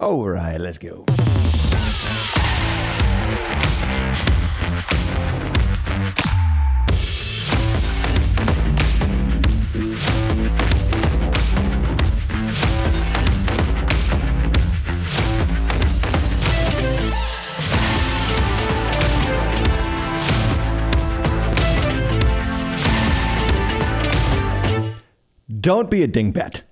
All right, let's go. Don't be a dingbat.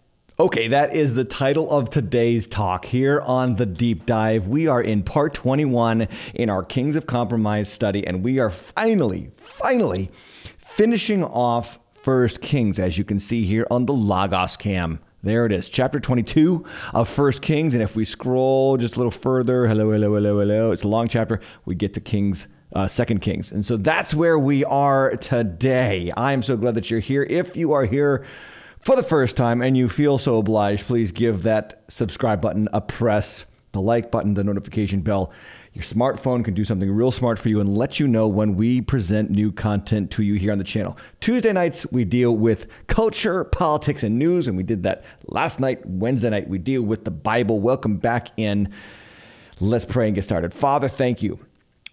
Okay, that is the title of today's talk here on the deep dive. We are in part 21 in our Kings of Compromise study, and we are finally, finally finishing off First Kings, as you can see here on the Logos cam. There it is, chapter 22 of First Kings. And if we scroll just a little further, hello, hello, hello, hello, it's a long chapter, we get to Kings uh, Second Kings. And so that's where we are today. I'm so glad that you're here. If you are here for the first time and you feel so obliged, please give that subscribe button a press, the like button, the notification bell. Your smartphone can do something real smart for you and let you know when we present new content to you here on the channel. Tuesday nights, we deal with culture, politics, and news, and we did that last night. Wednesday night, we deal with the Bible. Welcome back in. Let's pray and get started. Father, thank you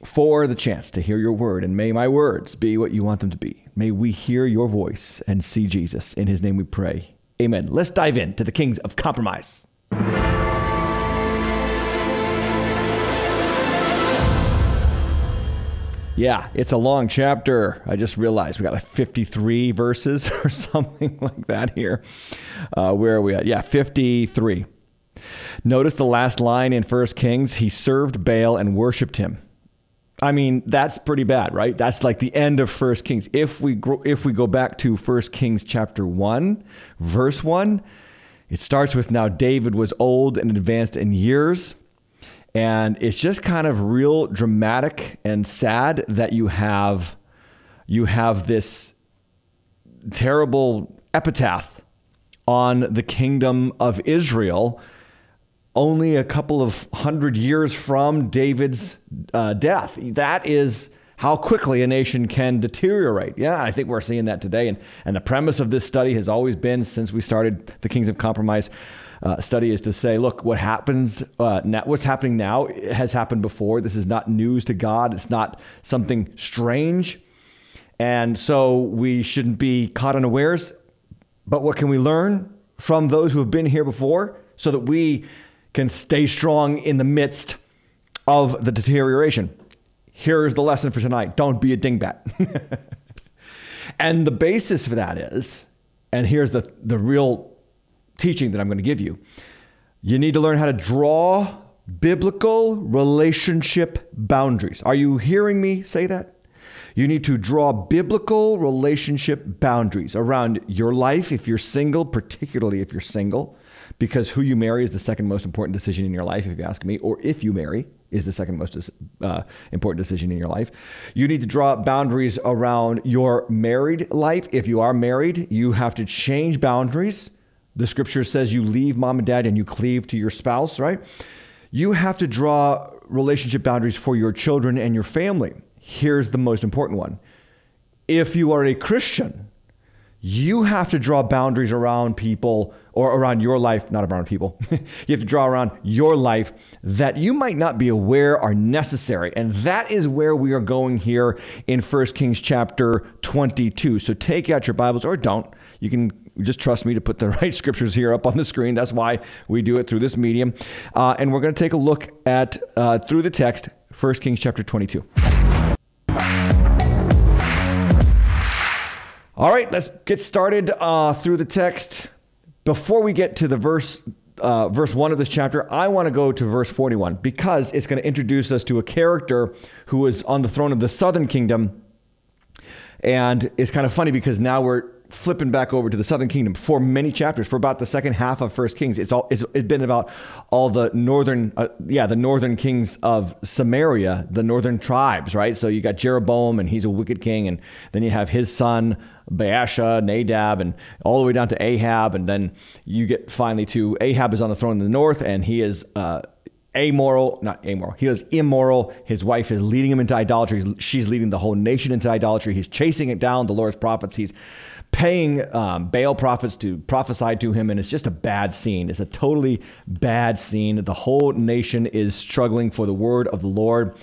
for the chance to hear your word, and may my words be what you want them to be. May we hear your voice and see Jesus. In his name we pray. Amen. Let's dive into the Kings of Compromise. Yeah, it's a long chapter. I just realized we got like 53 verses or something like that here. Uh, where are we at? Yeah, 53. Notice the last line in First Kings he served Baal and worshiped him. I mean, that's pretty bad, right? That's like the end of First Kings. If we if we go back to First Kings chapter 1, verse 1, it starts with now David was old and advanced in years. And it's just kind of real dramatic and sad that you have you have this terrible epitaph on the kingdom of Israel only a couple of hundred years from David's uh, death. That is how quickly a nation can deteriorate. Yeah, I think we're seeing that today. And, and the premise of this study has always been since we started the Kings of Compromise uh, study is to say, look, what happens, uh, now, what's happening now has happened before. This is not news to God. It's not something strange. And so we shouldn't be caught unawares. But what can we learn from those who have been here before so that we can stay strong in the midst of the deterioration. Here's the lesson for tonight don't be a dingbat. and the basis for that is, and here's the, the real teaching that I'm going to give you you need to learn how to draw biblical relationship boundaries. Are you hearing me say that? You need to draw biblical relationship boundaries around your life if you're single, particularly if you're single because who you marry is the second most important decision in your life, if you ask me, or if you marry is the second most uh, important decision in your life. You need to draw boundaries around your married life. If you are married, you have to change boundaries. The scripture says you leave mom and dad and you cleave to your spouse, right? You have to draw relationship boundaries for your children and your family. Here's the most important one. If you are a Christian, you have to draw boundaries around people or around your life, not around people. you have to draw around your life that you might not be aware are necessary. And that is where we are going here in 1 Kings chapter 22. So take out your Bibles or don't. You can just trust me to put the right scriptures here up on the screen. That's why we do it through this medium. Uh, and we're going to take a look at, uh, through the text, 1 Kings chapter 22. All right, let's get started uh, through the text. Before we get to the verse, uh, verse one of this chapter, I want to go to verse 41 because it's going to introduce us to a character who is on the throne of the southern kingdom. And it's kind of funny because now we're flipping back over to the southern kingdom for many chapters for about the second half of first kings it's all it's, it's been about all the northern uh, yeah the northern kings of samaria the northern tribes right so you got jeroboam and he's a wicked king and then you have his son baasha nadab and all the way down to ahab and then you get finally to ahab is on the throne in the north and he is uh, amoral, not amoral. He is immoral. His wife is leading him into idolatry. She's leading the whole nation into idolatry. He's chasing it down. The Lord's prophets. He's paying um, Baal prophets to prophesy to him, and it's just a bad scene. It's a totally bad scene. The whole nation is struggling for the word of the Lord.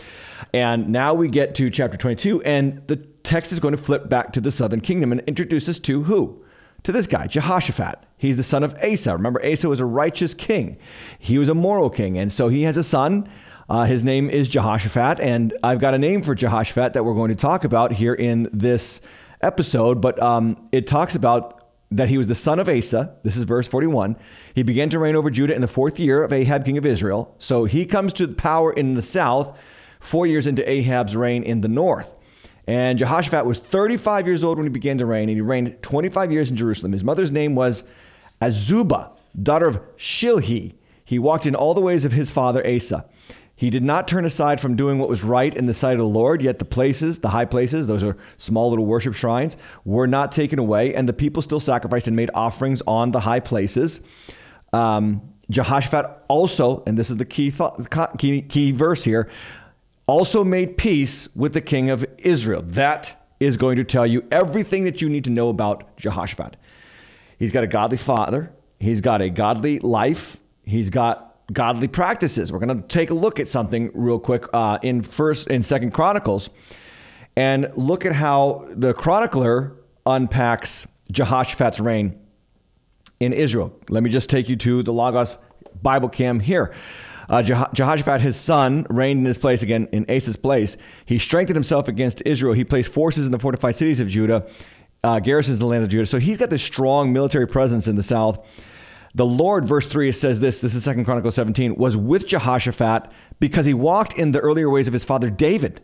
And now we get to chapter 22, and the text is going to flip back to the southern kingdom and introduce us to who? To this guy, Jehoshaphat. He's the son of Asa. Remember, Asa was a righteous king, he was a moral king. And so he has a son. Uh, his name is Jehoshaphat, and I've got a name for Jehoshaphat that we're going to talk about here in this episode. But um, it talks about that he was the son of Asa. This is verse 41. He began to reign over Judah in the fourth year of Ahab, king of Israel. So he comes to power in the south, four years into Ahab's reign in the north. And Jehoshaphat was 35 years old when he began to reign, and he reigned 25 years in Jerusalem. His mother's name was Azubah, daughter of Shilhi. He walked in all the ways of his father Asa. He did not turn aside from doing what was right in the sight of the Lord, yet the places, the high places, those are small little worship shrines, were not taken away, and the people still sacrificed and made offerings on the high places. Um, Jehoshaphat also, and this is the key, th- key, key verse here, also made peace with the king of Israel. That is going to tell you everything that you need to know about Jehoshaphat. He's got a godly father, he's got a godly life, he's got godly practices. We're going to take a look at something real quick uh, in first in Second Chronicles, and look at how the chronicler unpacks Jehoshaphat's reign in Israel. Let me just take you to the Logos Bible Cam here. Uh, Jehoshaphat, his son, reigned in his place again in Asa's place. He strengthened himself against Israel. He placed forces in the fortified cities of Judah, uh, garrisons the land of Judah. So he's got this strong military presence in the south. The Lord, verse 3 says this, this is Second Chronicles 17, was with Jehoshaphat because he walked in the earlier ways of his father David.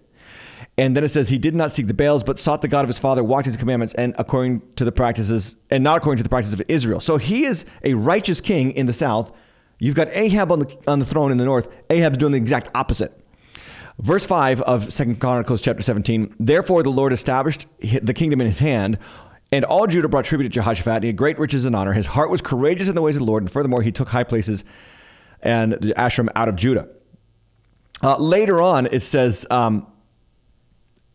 And then it says he did not seek the Baals, but sought the God of his father, walked his commandments, and according to the practices, and not according to the practices of Israel. So he is a righteous king in the south, You've got Ahab on the, on the throne in the north. Ahab's doing the exact opposite. Verse 5 of Second Chronicles chapter 17 Therefore the Lord established the kingdom in his hand, and all Judah brought tribute to Jehoshaphat. He had great riches and honor. His heart was courageous in the ways of the Lord, and furthermore, he took high places and the Asherim out of Judah. Uh, later on, it says um,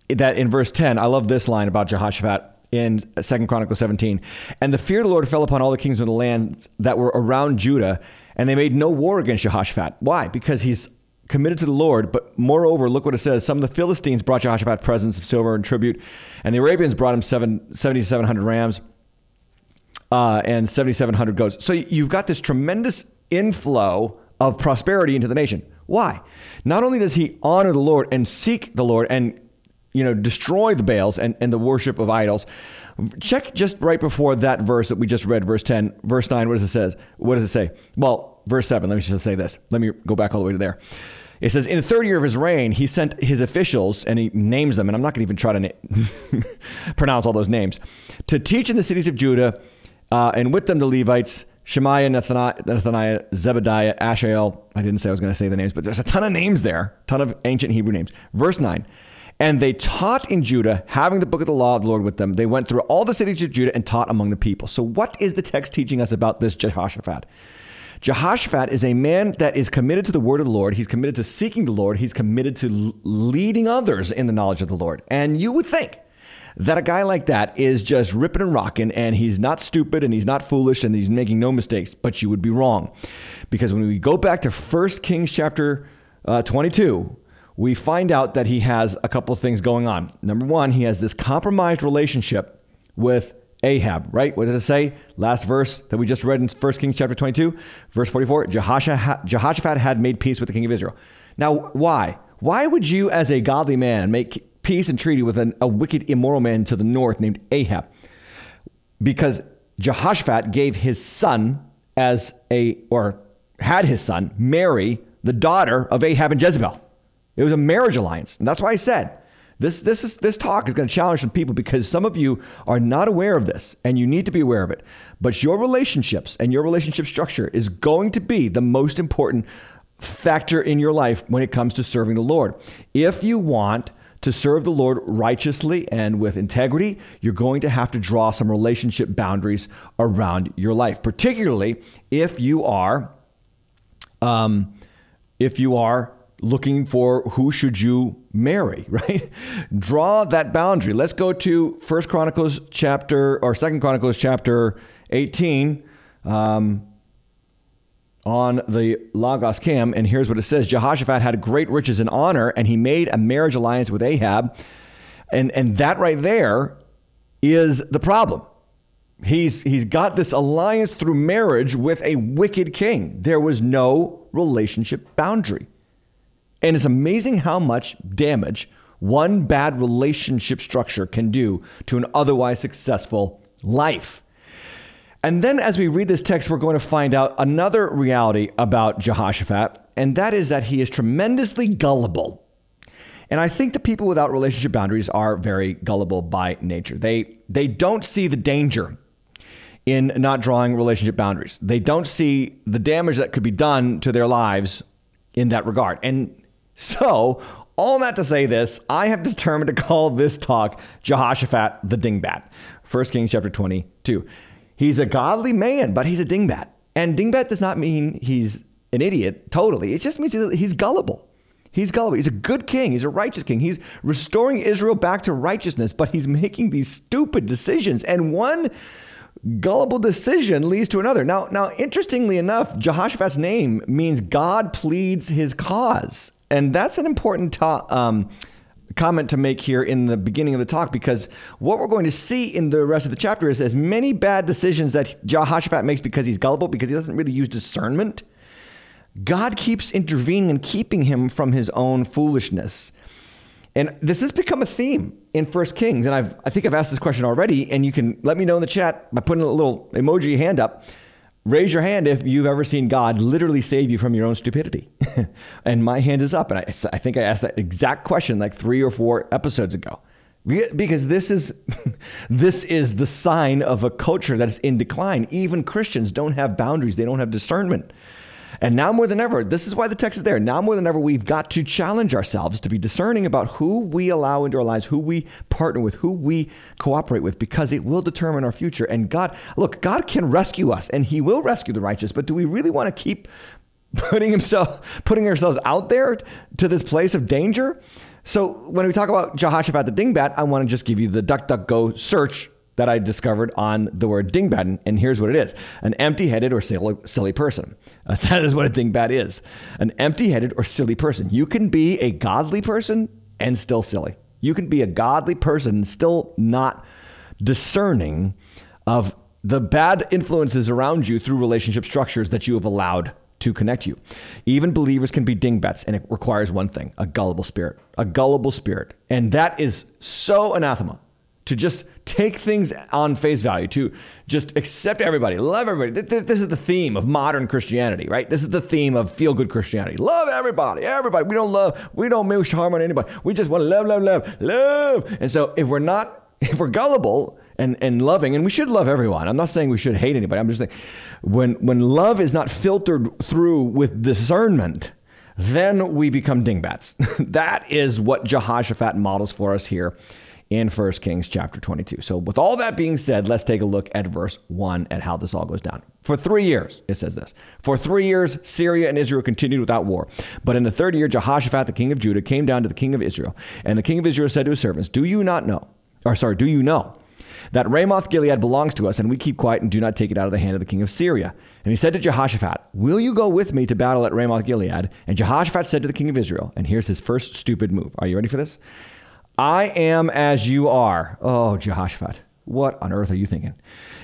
that in verse 10, I love this line about Jehoshaphat in Second Chronicles 17. And the fear of the Lord fell upon all the kings of the land that were around Judah, and they made no war against Jehoshaphat. Why? Because he's committed to the Lord. But moreover, look what it says. Some of the Philistines brought Jehoshaphat presents of silver and tribute, and the Arabians brought him 7,700 rams uh, and 7,700 goats. So you've got this tremendous inflow of prosperity into the nation. Why? Not only does he honor the Lord and seek the Lord and you know destroy the Baals and, and the worship of idols, Check just right before that verse that we just read, verse 10, verse 9. What does it say? What does it say? Well, verse 7. Let me just say this. Let me go back all the way to there. It says, in the third year of his reign, he sent his officials, and he names them, and I'm not going to even try to na- pronounce all those names, to teach in the cities of Judah, uh, and with them the Levites, Shemaiah, Nethaniah, Nethaniah, Zebediah, Ashael. I didn't say I was going to say the names, but there's a ton of names there, ton of ancient Hebrew names. Verse 9. And they taught in Judah, having the book of the law of the Lord with them. They went through all the cities of Judah and taught among the people. So, what is the text teaching us about this Jehoshaphat? Jehoshaphat is a man that is committed to the word of the Lord. He's committed to seeking the Lord. He's committed to leading others in the knowledge of the Lord. And you would think that a guy like that is just ripping and rocking and he's not stupid and he's not foolish and he's making no mistakes. But you would be wrong. Because when we go back to 1 Kings chapter uh, 22, we find out that he has a couple of things going on. Number one, he has this compromised relationship with Ahab, right? What does it say? Last verse that we just read in 1 Kings chapter 22, verse 44 Jehoshaphat had made peace with the king of Israel. Now, why? Why would you, as a godly man, make peace and treaty with an, a wicked, immoral man to the north named Ahab? Because Jehoshaphat gave his son as a, or had his son marry the daughter of Ahab and Jezebel. It was a marriage alliance. And that's why I said this, this, is, this talk is going to challenge some people because some of you are not aware of this and you need to be aware of it. But your relationships and your relationship structure is going to be the most important factor in your life when it comes to serving the Lord. If you want to serve the Lord righteously and with integrity, you're going to have to draw some relationship boundaries around your life, particularly if you are, um, if you are looking for who should you marry, right? Draw that boundary. Let's go to First Chronicles chapter or Second Chronicles chapter 18 um, on the Logos Cam, and here's what it says: Jehoshaphat had great riches and honor, and he made a marriage alliance with Ahab, and and that right there is the problem. He's he's got this alliance through marriage with a wicked king. There was no relationship boundary. And it's amazing how much damage one bad relationship structure can do to an otherwise successful life. And then as we read this text, we're going to find out another reality about Jehoshaphat, and that is that he is tremendously gullible. And I think the people without relationship boundaries are very gullible by nature. They they don't see the danger in not drawing relationship boundaries. They don't see the damage that could be done to their lives in that regard. And so, all that to say this, I have determined to call this talk Jehoshaphat the Dingbat. 1 Kings chapter 22. He's a godly man, but he's a dingbat. And dingbat does not mean he's an idiot totally. It just means he's gullible. He's gullible. He's a good king. He's a righteous king. He's restoring Israel back to righteousness, but he's making these stupid decisions. And one gullible decision leads to another. Now, now interestingly enough, Jehoshaphat's name means God pleads his cause. And that's an important um, comment to make here in the beginning of the talk because what we're going to see in the rest of the chapter is as many bad decisions that Jehoshaphat makes because he's gullible, because he doesn't really use discernment. God keeps intervening and keeping him from his own foolishness. And this has become a theme in First Kings. And I've, I think I've asked this question already, and you can let me know in the chat by putting a little emoji hand up. Raise your hand if you've ever seen God literally save you from your own stupidity. and my hand is up. And I, I think I asked that exact question like three or four episodes ago. Because this is this is the sign of a culture that is in decline. Even Christians don't have boundaries. They don't have discernment. And now more than ever, this is why the text is there. Now more than ever, we've got to challenge ourselves to be discerning about who we allow into our lives, who we partner with, who we cooperate with, because it will determine our future. And God, look, God can rescue us and He will rescue the righteous, but do we really want to keep putting himself putting ourselves out there to this place of danger? So when we talk about Jehoshaphat the dingbat, I want to just give you the duck duck go search that I discovered on the word dingbat. And here's what it is an empty headed or silly, silly person. Uh, that is what a dingbat is an empty headed or silly person. You can be a godly person and still silly. You can be a godly person and still not discerning of the bad influences around you through relationship structures that you have allowed to connect you. Even believers can be dingbats, and it requires one thing a gullible spirit. A gullible spirit. And that is so anathema to just take things on face value, to just accept everybody, love everybody. This is the theme of modern Christianity, right? This is the theme of feel good Christianity. Love everybody, everybody. We don't love, we don't wish harm on anybody. We just want to love, love, love, love. And so if we're not, if we're gullible and, and loving, and we should love everyone. I'm not saying we should hate anybody. I'm just saying when, when love is not filtered through with discernment, then we become dingbats. that is what Jehoshaphat models for us here in 1 Kings chapter 22. So, with all that being said, let's take a look at verse 1 at how this all goes down. For three years, it says this For three years, Syria and Israel continued without war. But in the third year, Jehoshaphat, the king of Judah, came down to the king of Israel. And the king of Israel said to his servants, Do you not know, or sorry, do you know? That Ramoth Gilead belongs to us, and we keep quiet and do not take it out of the hand of the king of Syria. And he said to Jehoshaphat, Will you go with me to battle at Ramoth Gilead? And Jehoshaphat said to the king of Israel, and here's his first stupid move. Are you ready for this? I am as you are. Oh, Jehoshaphat, what on earth are you thinking?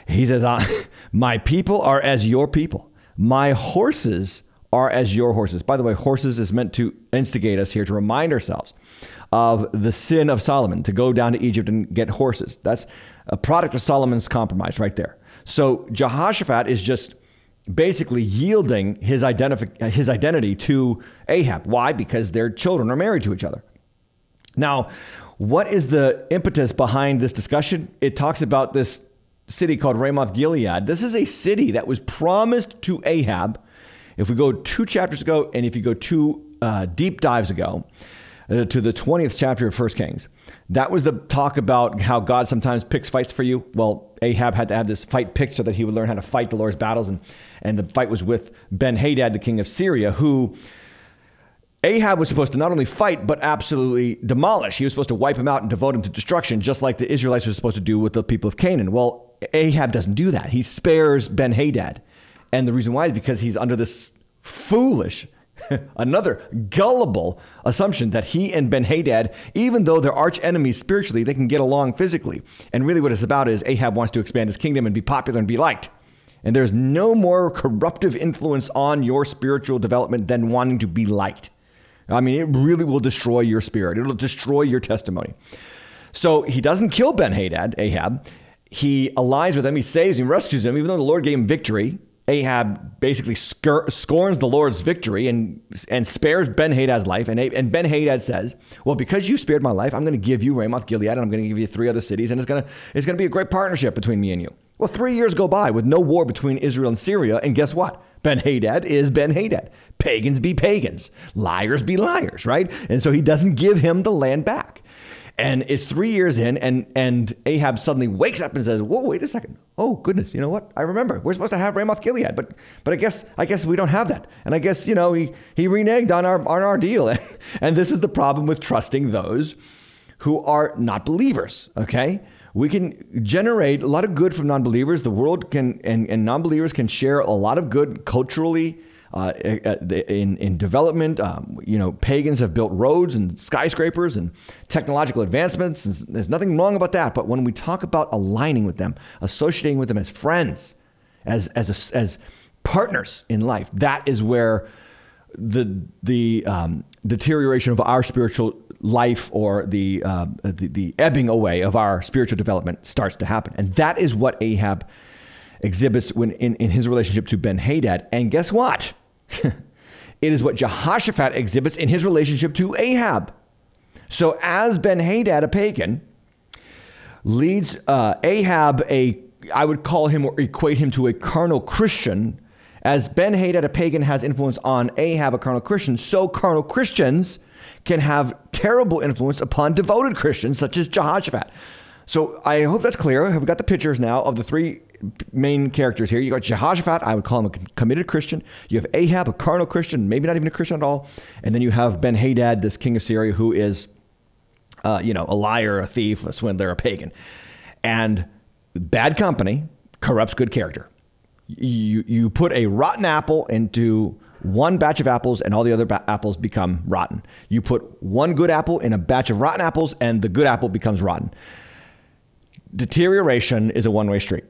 He says, My people are as your people. My horses are as your horses. By the way, horses is meant to instigate us here to remind ourselves of the sin of Solomon to go down to Egypt and get horses. That's a product of Solomon's compromise right there. So Jehoshaphat is just basically yielding his, identif- his identity to Ahab. Why? Because their children are married to each other. Now, what is the impetus behind this discussion? It talks about this city called Ramoth Gilead. This is a city that was promised to Ahab. If we go two chapters ago, and if you go two uh, deep dives ago uh, to the 20th chapter of First Kings, that was the talk about how God sometimes picks fights for you. Well, Ahab had to have this fight picked so that he would learn how to fight the Lord's battles. And, and the fight was with Ben Hadad, the king of Syria, who Ahab was supposed to not only fight, but absolutely demolish. He was supposed to wipe him out and devote him to destruction, just like the Israelites were supposed to do with the people of Canaan. Well, Ahab doesn't do that. He spares Ben Hadad. And the reason why is because he's under this foolish, another gullible assumption that he and Ben Hadad, even though they're arch enemies spiritually, they can get along physically. And really, what it's about is Ahab wants to expand his kingdom and be popular and be liked. And there's no more corruptive influence on your spiritual development than wanting to be liked. I mean, it really will destroy your spirit. It'll destroy your testimony. So he doesn't kill Ben Hadad, Ahab. He aligns with him. He saves him, rescues him, even though the Lord gave him victory. Ahab basically scorns the Lord's victory and and spares Ben Hadad's life. And, and Ben Hadad says, "Well, because you spared my life, I'm going to give you Ramoth Gilead, and I'm going to give you three other cities, and it's going to it's going to be a great partnership between me and you." Well, three years go by with no war between Israel and Syria, and guess what? Ben Hadad is Ben Hadad. Pagans be pagans, liars be liars, right? And so he doesn't give him the land back. And it's three years in, and and Ahab suddenly wakes up and says, "Whoa, wait a second! Oh goodness, you know what? I remember we're supposed to have Ramoth Gilead, but but I guess I guess we don't have that. And I guess you know he he reneged on our on our deal. and this is the problem with trusting those who are not believers. Okay, we can generate a lot of good from non-believers. The world can and, and non-believers can share a lot of good culturally uh, in, in development. Um, you know, pagans have built roads and skyscrapers and technological advancements. There's nothing wrong about that. But when we talk about aligning with them, associating with them as friends, as, as, a, as partners in life, that is where the, the um, deterioration of our spiritual life or the, uh, the, the ebbing away of our spiritual development starts to happen. And that is what Ahab exhibits when in, in his relationship to Ben Hadad. And guess what? it is what Jehoshaphat exhibits in his relationship to Ahab. So, as Ben Hadad, a pagan, leads uh, Ahab, a I would call him or equate him to a carnal Christian, as Ben Hadad, a pagan, has influence on Ahab, a carnal Christian, so carnal Christians can have terrible influence upon devoted Christians such as Jehoshaphat. So I hope that's clear. We've got the pictures now of the three main characters here. You got Jehoshaphat, I would call him a committed Christian. You have Ahab, a carnal Christian, maybe not even a Christian at all. And then you have Ben Hadad, this king of Syria, who is, uh, you know, a liar, a thief, a swindler, a pagan. And bad company corrupts good character. You, you put a rotten apple into one batch of apples and all the other ba- apples become rotten. You put one good apple in a batch of rotten apples and the good apple becomes rotten. Deterioration is a one way street.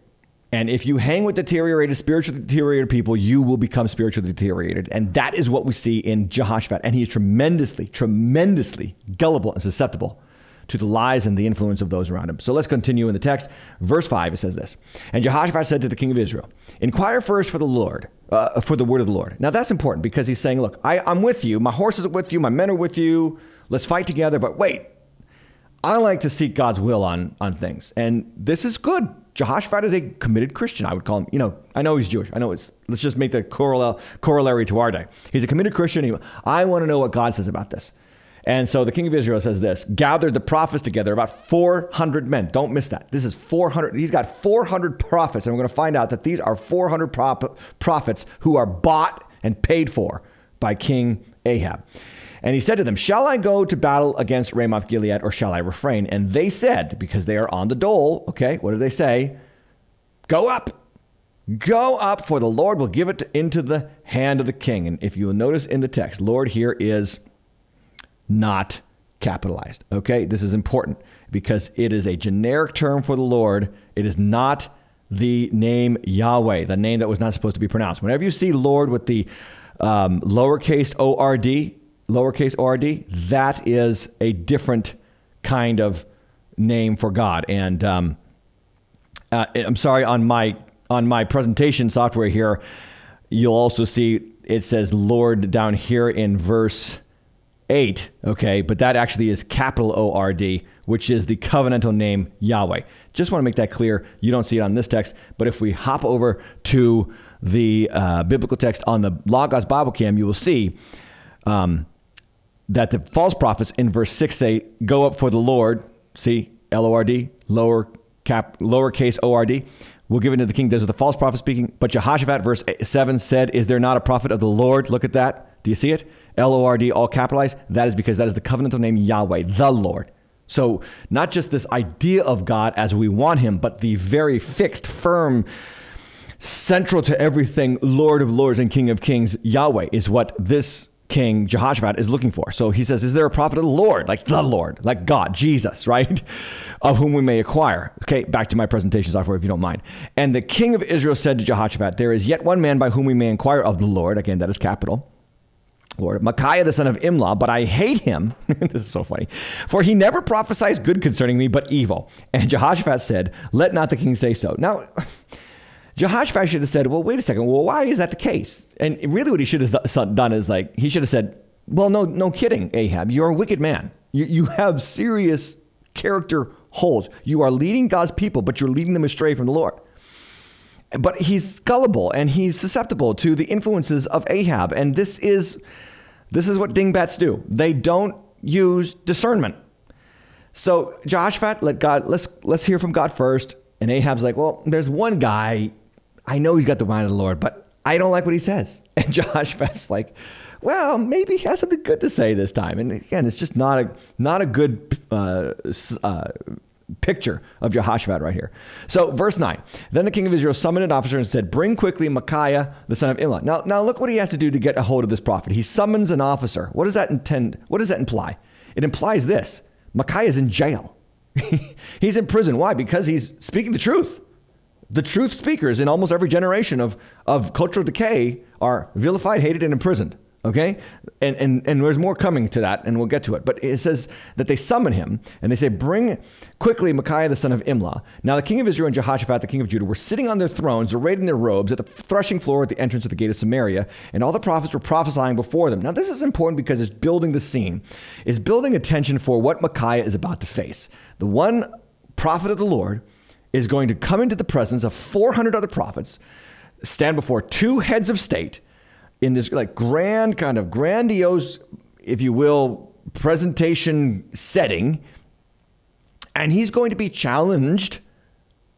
And if you hang with deteriorated, spiritually deteriorated people, you will become spiritually deteriorated. And that is what we see in Jehoshaphat. And he is tremendously, tremendously gullible and susceptible to the lies and the influence of those around him. So let's continue in the text. Verse 5, it says this And Jehoshaphat said to the king of Israel, Inquire first for the Lord, uh, for the word of the Lord. Now that's important because he's saying, Look, I, I'm with you. My horses are with you. My men are with you. Let's fight together. But wait, I like to seek God's will on, on things. And this is good Jehoshaphat is a committed Christian. I would call him. You know, I know he's Jewish. I know it's. Let's just make the corollary to our day. He's a committed Christian. I want to know what God says about this. And so the king of Israel says this: gathered the prophets together, about 400 men. Don't miss that. This is 400. He's got 400 prophets, and we're going to find out that these are 400 prophets who are bought and paid for by King Ahab. And he said to them, Shall I go to battle against Ramoth Gilead or shall I refrain? And they said, because they are on the dole, okay, what do they say? Go up. Go up, for the Lord will give it into the hand of the king. And if you will notice in the text, Lord here is not capitalized. Okay, this is important because it is a generic term for the Lord. It is not the name Yahweh, the name that was not supposed to be pronounced. Whenever you see Lord with the um, lowercase O R D, lowercase rd, that is a different kind of name for God. And um, uh, I'm sorry on my on my presentation software here, you'll also see it says Lord down here in verse eight. Okay, but that actually is capital O R D, which is the covenantal name Yahweh. Just want to make that clear. You don't see it on this text, but if we hop over to the uh, biblical text on the Logos Bible Cam, you will see. Um, that the false prophets in verse 6 say, Go up for the Lord, see, L O R D, lower cap, lowercase O R D, We'll give it to the king. Those are the false prophets speaking. But Jehoshaphat, verse 7, said, Is there not a prophet of the Lord? Look at that. Do you see it? L O R D, all capitalized, that is because that is the covenantal name Yahweh, the Lord. So, not just this idea of God as we want him, but the very fixed, firm, central to everything, Lord of Lords and King of Kings, Yahweh, is what this king Jehoshaphat is looking for. So he says, Is there a prophet of the Lord, like the Lord, like God, Jesus, right? Of whom we may acquire. Okay, back to my presentation software if you don't mind. And the king of Israel said to Jehoshaphat, There is yet one man by whom we may inquire of the Lord. Again, that is capital. Lord, Micaiah the son of Imlah, but I hate him. this is so funny. For he never prophesies good concerning me, but evil. And Jehoshaphat said, Let not the king say so. Now, Jehoshaphat should have said, well, wait a second. Well, why is that the case? And really what he should have done is like, he should have said, well, no, no kidding, Ahab. You're a wicked man. You, you have serious character holes. You are leading God's people, but you're leading them astray from the Lord. But he's gullible and he's susceptible to the influences of Ahab. And this is, this is what dingbats do. They don't use discernment. So Jehoshaphat, let God, let's, let's hear from God first. And Ahab's like, well, there's one guy I know he's got the mind of the Lord, but I don't like what he says. And Jehoshaphat's like, well, maybe he has something good to say this time. And again, it's just not a not a good uh, uh, picture of Jehoshaphat right here. So, verse 9. Then the king of Israel summoned an officer and said, Bring quickly Micaiah, the son of Imlah. Now, now look what he has to do to get a hold of this prophet. He summons an officer. What does that intend? What does that imply? It implies this Micaiah is in jail. he's in prison. Why? Because he's speaking the truth the truth speakers in almost every generation of, of cultural decay are vilified, hated, and imprisoned. Okay? And, and, and there's more coming to that, and we'll get to it. But it says that they summon him, and they say, Bring quickly Micaiah the son of Imlah. Now the king of Israel and Jehoshaphat, the king of Judah, were sitting on their thrones, arrayed in their robes, at the threshing floor at the entrance of the gate of Samaria, and all the prophets were prophesying before them. Now this is important because it's building the scene, is building attention for what Micaiah is about to face. The one prophet of the Lord is going to come into the presence of 400 other prophets, stand before two heads of state in this like grand kind of grandiose, if you will, presentation setting. And he's going to be challenged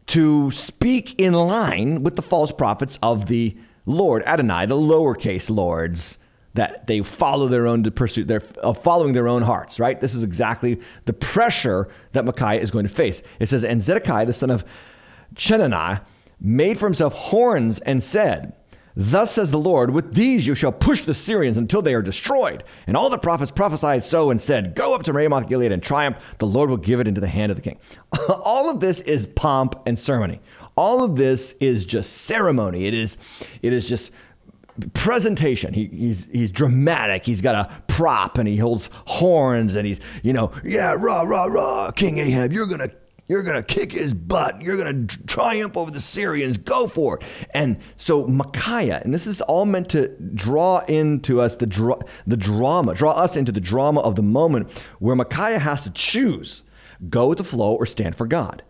to speak in line with the false prophets of the Lord, Adonai, the lowercase lords that they follow their own pursuit, they're uh, following their own hearts, right? This is exactly the pressure that Micaiah is going to face. It says, And Zedekiah, the son of Chenaanah, made for himself horns and said, Thus says the Lord, with these you shall push the Syrians until they are destroyed. And all the prophets prophesied so and said, Go up to Ramoth Gilead and triumph. The Lord will give it into the hand of the king. all of this is pomp and ceremony. All of this is just ceremony. It is, it is just presentation. He, he's he's dramatic. He's got a prop and he holds horns and he's you know yeah rah rah rah King Ahab you're gonna you're gonna kick his butt. You're gonna triumph over the Syrians. Go for it. And so Micaiah, and this is all meant to draw into us the the drama, draw us into the drama of the moment where Micaiah has to choose: go with the flow or stand for God.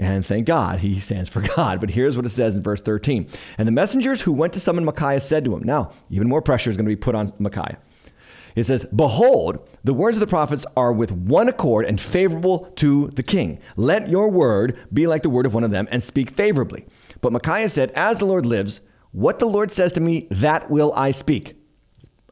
And thank God he stands for God. But here's what it says in verse 13. And the messengers who went to summon Micaiah said to him, Now, even more pressure is going to be put on Micaiah. It says, Behold, the words of the prophets are with one accord and favorable to the king. Let your word be like the word of one of them and speak favorably. But Micaiah said, As the Lord lives, what the Lord says to me, that will I speak.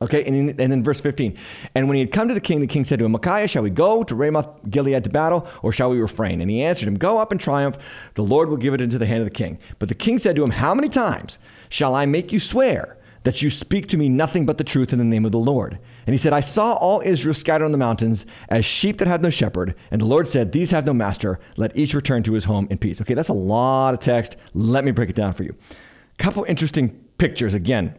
Okay, and, in, and then verse 15. And when he had come to the king, the king said to him, Micaiah, shall we go to Ramoth Gilead to battle, or shall we refrain? And he answered him, Go up and triumph. The Lord will give it into the hand of the king. But the king said to him, How many times shall I make you swear that you speak to me nothing but the truth in the name of the Lord? And he said, I saw all Israel scattered on the mountains as sheep that have no shepherd. And the Lord said, These have no master. Let each return to his home in peace. Okay, that's a lot of text. Let me break it down for you. Couple interesting pictures again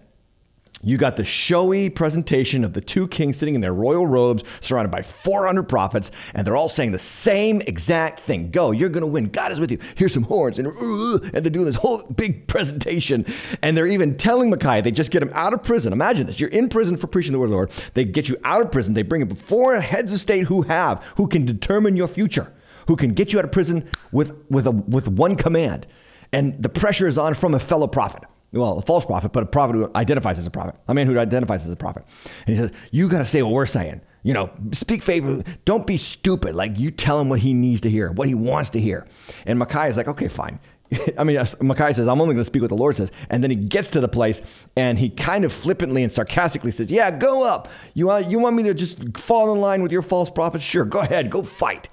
you got the showy presentation of the two kings sitting in their royal robes, surrounded by 400 prophets, and they're all saying the same exact thing. Go, you're going to win. God is with you. Here's some horns. And, uh, and they're doing this whole big presentation. And they're even telling Micaiah, they just get him out of prison. Imagine this. You're in prison for preaching the word of the Lord. They get you out of prison. They bring it before heads of state who have, who can determine your future, who can get you out of prison with, with, a, with one command. And the pressure is on from a fellow prophet well, a false prophet, but a prophet who identifies as a prophet, a man who identifies as a prophet. And he says, You got to say what we're saying. You know, speak favor. Don't be stupid. Like you tell him what he needs to hear, what he wants to hear. And Micaiah is like, Okay, fine. I mean, Micaiah says, I'm only going to speak what the Lord says. And then he gets to the place and he kind of flippantly and sarcastically says, Yeah, go up. You want, you want me to just fall in line with your false prophets? Sure, go ahead, go fight.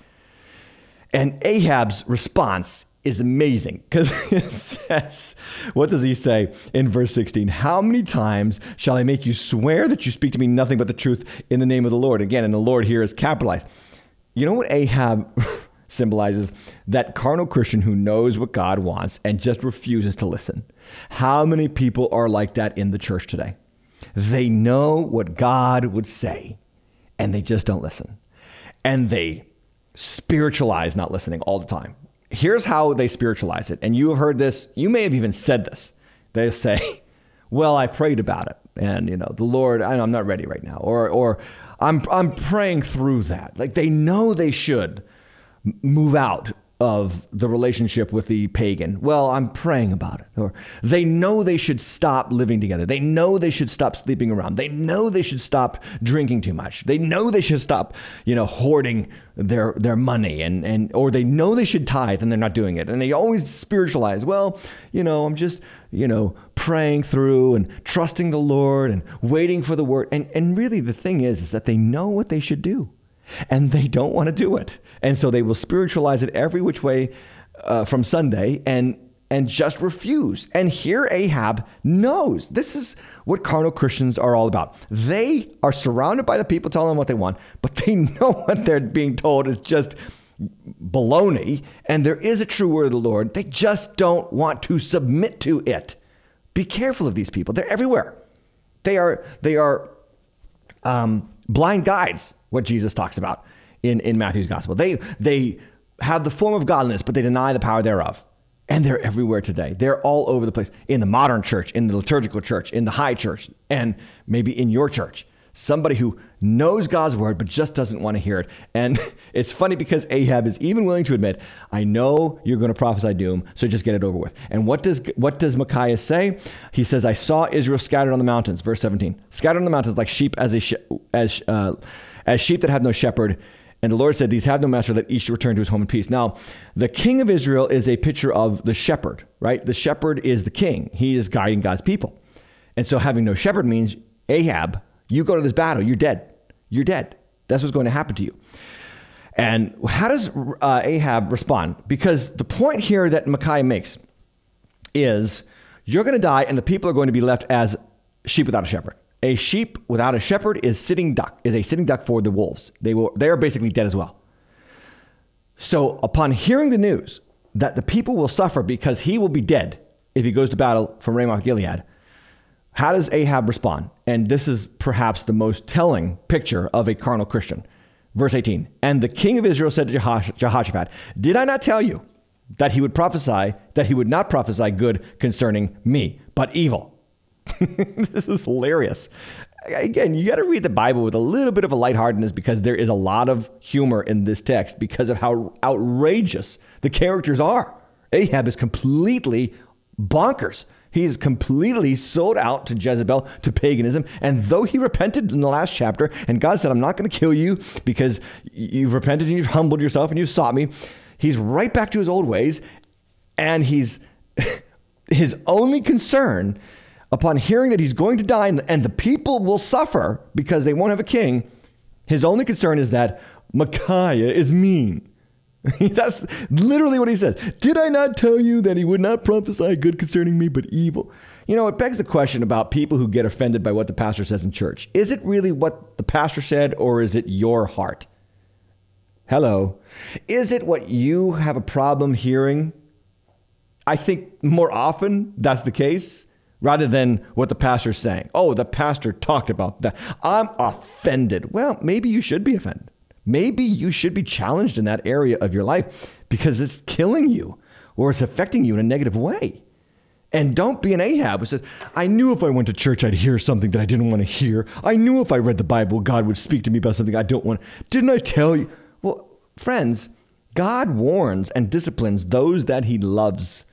And Ahab's response is amazing because it says, What does he say in verse 16? How many times shall I make you swear that you speak to me nothing but the truth in the name of the Lord? Again, and the Lord here is capitalized. You know what Ahab symbolizes that carnal Christian who knows what God wants and just refuses to listen. How many people are like that in the church today? They know what God would say and they just don't listen. And they spiritualize not listening all the time. Here's how they spiritualize it. And you have heard this, you may have even said this. They say, Well, I prayed about it. And, you know, the Lord, I'm not ready right now. Or, or I'm, I'm praying through that. Like they know they should move out of the relationship with the pagan. Well, I'm praying about it. Or they know they should stop living together. They know they should stop sleeping around. They know they should stop drinking too much. They know they should stop, you know, hoarding their their money and and or they know they should tithe and they're not doing it. And they always spiritualize, well, you know, I'm just, you know, praying through and trusting the Lord and waiting for the word. And and really the thing is is that they know what they should do and they don't want to do it. And so they will spiritualize it every which way uh, from Sunday and and just refuse. And here Ahab knows this is what carnal Christians are all about. They are surrounded by the people telling them what they want, but they know what they're being told is just baloney. And there is a true word of the Lord. They just don't want to submit to it. Be careful of these people. They're everywhere. They are they are um, blind guides what Jesus talks about in, in Matthew's gospel. They, they have the form of godliness, but they deny the power thereof. And they're everywhere today. They're all over the place in the modern church, in the liturgical church, in the high church, and maybe in your church. Somebody who knows God's word, but just doesn't want to hear it. And it's funny because Ahab is even willing to admit, I know you're going to prophesy doom, so just get it over with. And what does, what does Micaiah say? He says, I saw Israel scattered on the mountains, verse 17. Scattered on the mountains like sheep as a, sh- as, uh, as sheep that have no shepherd. And the Lord said, These have no master, let each return to his home in peace. Now, the king of Israel is a picture of the shepherd, right? The shepherd is the king, he is guiding God's people. And so having no shepherd means Ahab, you go to this battle, you're dead. You're dead. That's what's going to happen to you. And how does uh, Ahab respond? Because the point here that Micaiah makes is you're going to die, and the people are going to be left as sheep without a shepherd. A sheep without a shepherd is sitting duck, is a sitting duck for the wolves. They will they are basically dead as well. So upon hearing the news that the people will suffer because he will be dead if he goes to battle for Ramoth Gilead, how does Ahab respond? And this is perhaps the most telling picture of a carnal Christian. Verse 18 And the king of Israel said to Jehoshaphat, Did I not tell you that he would prophesy, that he would not prophesy good concerning me, but evil? this is hilarious. Again, you got to read the Bible with a little bit of a lightheartedness because there is a lot of humor in this text because of how outrageous the characters are. Ahab is completely bonkers. He is completely sold out to Jezebel, to paganism. And though he repented in the last chapter, and God said, I'm not going to kill you because you've repented and you've humbled yourself and you've sought me, he's right back to his old ways. And he's his only concern upon hearing that he's going to die and the people will suffer because they won't have a king, his only concern is that Micaiah is mean. That's literally what he says. Did I not tell you that he would not prophesy good concerning me, but evil? You know, it begs the question about people who get offended by what the pastor says in church. Is it really what the pastor said, or is it your heart? Hello. Is it what you have a problem hearing? I think more often that's the case rather than what the pastor's saying. Oh, the pastor talked about that. I'm offended. Well, maybe you should be offended. Maybe you should be challenged in that area of your life because it's killing you or it's affecting you in a negative way. And don't be an Ahab who says, I knew if I went to church, I'd hear something that I didn't want to hear. I knew if I read the Bible, God would speak to me about something I don't want. Didn't I tell you? Well, friends, God warns and disciplines those that he loves.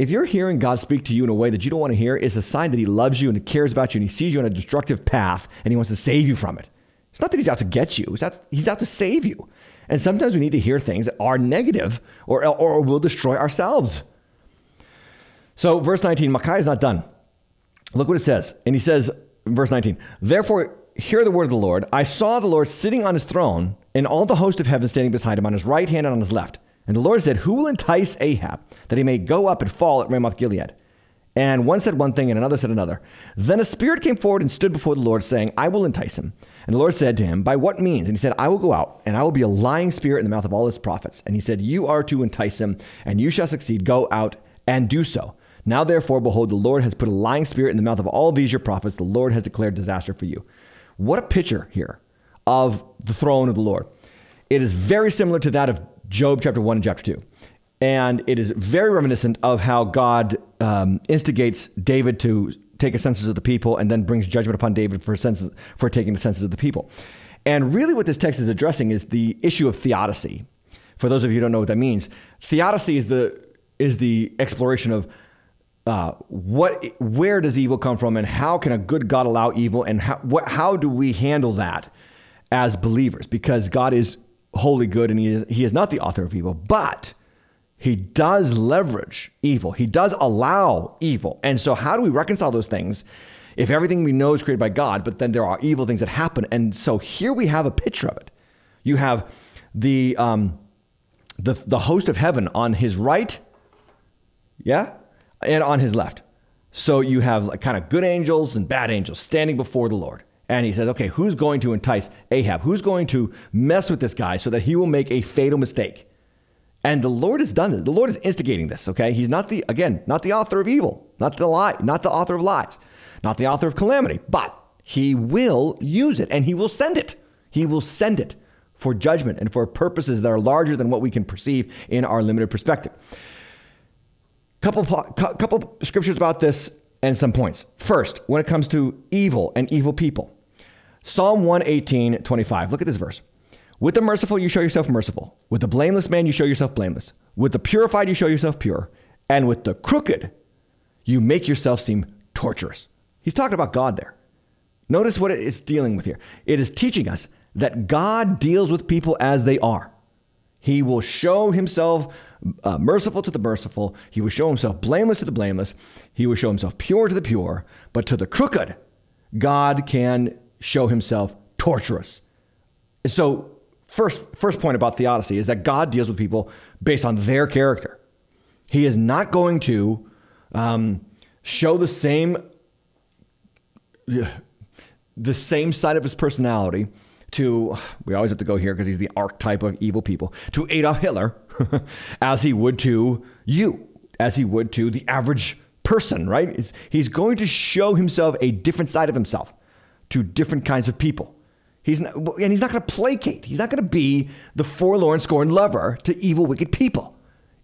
If you're hearing God speak to you in a way that you don't want to hear, it's a sign that He loves you and He cares about you and He sees you on a destructive path and He wants to save you from it. It's not that He's out to get you, he's out, he's out to save you. And sometimes we need to hear things that are negative or, or will destroy ourselves. So, verse 19, Micaiah is not done. Look what it says. And he says, verse 19, Therefore, hear the word of the Lord. I saw the Lord sitting on his throne, and all the host of heaven standing beside him on his right hand and on his left. And the Lord said, Who will entice Ahab, that he may go up and fall at Ramoth Gilead? And one said one thing, and another said another. Then a spirit came forward and stood before the Lord, saying, I will entice him. And the Lord said to him, By what means? And he said, I will go out, and I will be a lying spirit in the mouth of all his prophets. And he said, You are to entice him, and you shall succeed. Go out and do so. Now, therefore, behold, the Lord has put a lying spirit in the mouth of all these your prophets. The Lord has declared disaster for you. What a picture here of the throne of the Lord. It is very similar to that of Job chapter 1 and chapter 2. And it is very reminiscent of how God um, instigates David to take a census of the people and then brings judgment upon David for, census, for taking the census of the people. And really, what this text is addressing is the issue of theodicy. For those of you who don't know what that means, theodicy is the, is the exploration of uh, what, where does evil come from, and how can a good God allow evil, and how, what, how do we handle that as believers? Because God is wholly good, and he is, he is not the author of evil, but he does leverage evil. He does allow evil. And so, how do we reconcile those things? If everything we know is created by God, but then there are evil things that happen. And so here we have a picture of it. You have the um, the, the host of heaven on his right, yeah, and on his left. So you have like kind of good angels and bad angels standing before the Lord. And he says, okay, who's going to entice Ahab? Who's going to mess with this guy so that he will make a fatal mistake? And the Lord has done this. The Lord is instigating this, okay? He's not the, again, not the author of evil, not the lie, not the author of lies, not the author of calamity, but he will use it and he will send it. He will send it for judgment and for purposes that are larger than what we can perceive in our limited perspective. Couple, couple scriptures about this and some points. First, when it comes to evil and evil people, Psalm 118, 25. Look at this verse. With the merciful, you show yourself merciful. With the blameless man, you show yourself blameless. With the purified, you show yourself pure. And with the crooked, you make yourself seem torturous. He's talking about God there. Notice what it's dealing with here. It is teaching us that God deals with people as they are. He will show himself uh, merciful to the merciful. He will show himself blameless to the blameless. He will show himself pure to the pure. But to the crooked, God can show himself torturous. So First, first point about theodicy is that God deals with people based on their character. He is not going to um, show the same the same side of his personality to we always have to go here because he's the archetype of evil people to Adolf Hitler as he would to you, as he would to the average person, right? He's going to show himself a different side of himself to different kinds of people. He's not, and he's not going to placate. He's not going to be the forlorn, scorned lover to evil, wicked people.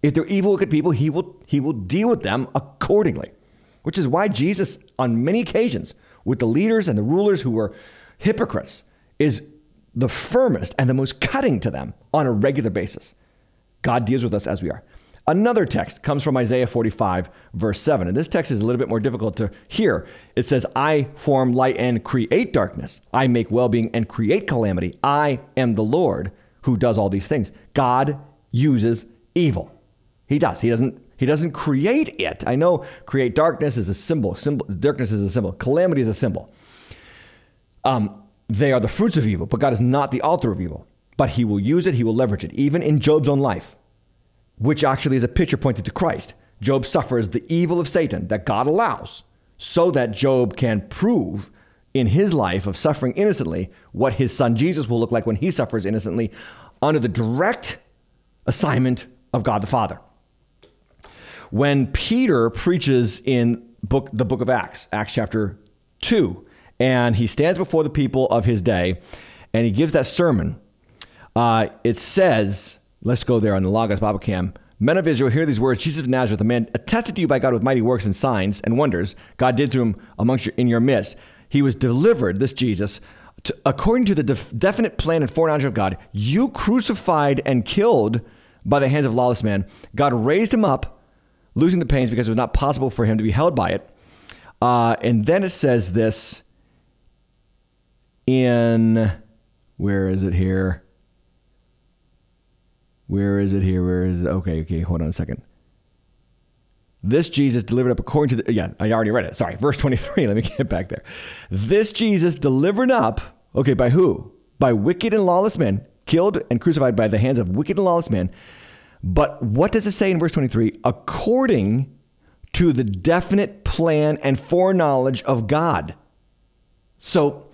If they're evil, wicked people, he will, he will deal with them accordingly. Which is why Jesus, on many occasions, with the leaders and the rulers who were hypocrites, is the firmest and the most cutting to them on a regular basis. God deals with us as we are. Another text comes from Isaiah 45, verse 7. And this text is a little bit more difficult to hear. It says, I form light and create darkness. I make well being and create calamity. I am the Lord who does all these things. God uses evil. He does. He doesn't. He doesn't create it. I know create darkness is a symbol. symbol darkness is a symbol. Calamity is a symbol. Um, they are the fruits of evil, but God is not the author of evil. But He will use it. He will leverage it, even in Job's own life which actually is a picture pointed to Christ. Job suffers the evil of Satan that God allows so that Job can prove in his life of suffering innocently what his son Jesus will look like when he suffers innocently under the direct assignment of God the Father. When Peter preaches in book, the book of Acts, Acts chapter 2, and he stands before the people of his day and he gives that sermon, uh, it says Let's go there on the Logos Bible Cam. Men of Israel, hear these words. Jesus of Nazareth, a man attested to you by God with mighty works and signs and wonders God did to him amongst your, in your midst. He was delivered, this Jesus, to, according to the def, definite plan and foreknowledge of God. You crucified and killed by the hands of lawless men. God raised him up, losing the pains because it was not possible for him to be held by it. Uh, and then it says this in, where is it here? Where is it here? Where is it? Okay, okay, hold on a second. This Jesus delivered up according to the, yeah, I already read it. Sorry, verse 23. Let me get back there. This Jesus delivered up, okay, by who? By wicked and lawless men, killed and crucified by the hands of wicked and lawless men. But what does it say in verse 23? According to the definite plan and foreknowledge of God. So,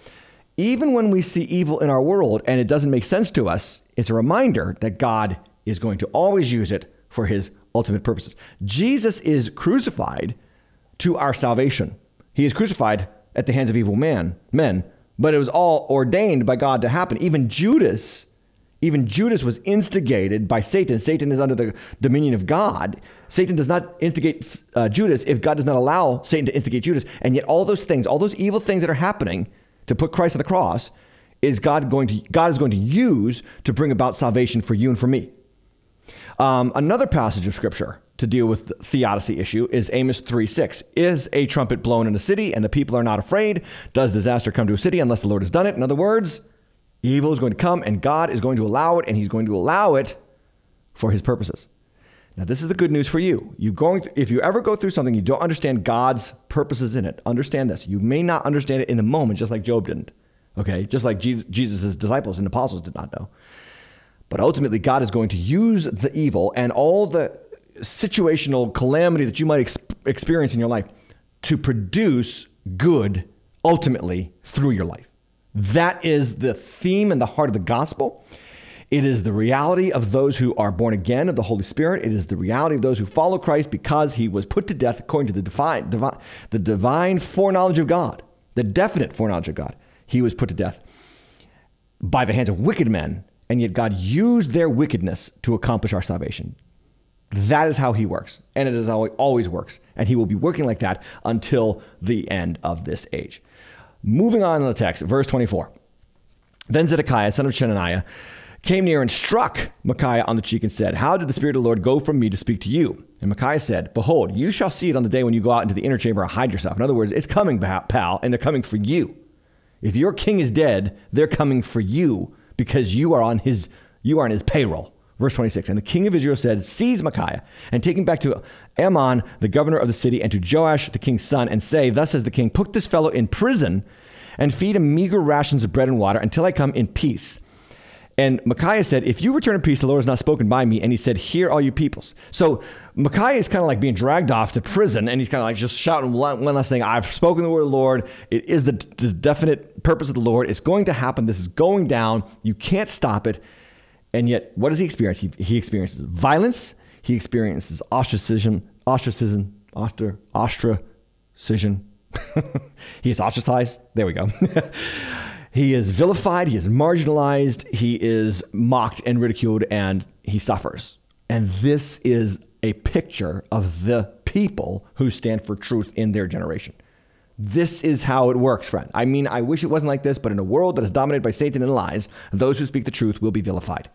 even when we see evil in our world and it doesn't make sense to us, it's a reminder that God is going to always use it for his ultimate purposes. Jesus is crucified to our salvation. He is crucified at the hands of evil man, men, but it was all ordained by God to happen. Even Judas, even Judas was instigated by Satan. Satan is under the dominion of God. Satan does not instigate uh, Judas if God does not allow Satan to instigate Judas. And yet all those things, all those evil things that are happening to put Christ on the cross, is God going to God is going to use to bring about salvation for you and for me. Um, another passage of scripture to deal with the theodicy issue is Amos 3 6. Is a trumpet blown in a city and the people are not afraid? Does disaster come to a city unless the Lord has done it? In other words, evil is going to come and God is going to allow it and he's going to allow it for his purposes. Now, this is the good news for you. You going if you ever go through something you don't understand God's purposes in it, understand this. You may not understand it in the moment, just like Job didn't. Okay, just like Jesus' disciples and apostles did not know. But ultimately, God is going to use the evil and all the situational calamity that you might ex- experience in your life to produce good ultimately through your life. That is the theme and the heart of the gospel. It is the reality of those who are born again of the Holy Spirit. It is the reality of those who follow Christ because he was put to death according to the divine, divine, the divine foreknowledge of God, the definite foreknowledge of God. He was put to death by the hands of wicked men and yet God used their wickedness to accomplish our salvation. That is how he works, and it is how he always works, and he will be working like that until the end of this age. Moving on in the text, verse 24. Then Zedekiah, son of Chenaniah, came near and struck Micaiah on the cheek and said, How did the Spirit of the Lord go from me to speak to you? And Micaiah said, Behold, you shall see it on the day when you go out into the inner chamber and hide yourself. In other words, it's coming, pal, and they're coming for you. If your king is dead, they're coming for you because you are on his you are on his payroll. Verse 26. And the king of Israel said, Seize Micaiah, and take him back to Amon, the governor of the city, and to Joash, the king's son, and say, Thus says the king, Put this fellow in prison and feed him meager rations of bread and water until I come in peace. And Micaiah said, If you return in peace, the Lord has not spoken by me. And he said, Hear all you peoples. So Micaiah is kind of like being dragged off to prison, and he's kind of like just shouting one, last thing I've spoken the word of the Lord. It is the, the definite purpose of the Lord. It's going to happen. This is going down. You can't stop it. And yet, what does he experience? He, he experiences violence, he experiences ostracism, ostracism, ostra, ostracism. he is ostracized. There we go. He is vilified, he is marginalized, he is mocked and ridiculed, and he suffers. And this is a picture of the people who stand for truth in their generation. This is how it works, friend. I mean, I wish it wasn't like this, but in a world that is dominated by Satan and lies, those who speak the truth will be vilified.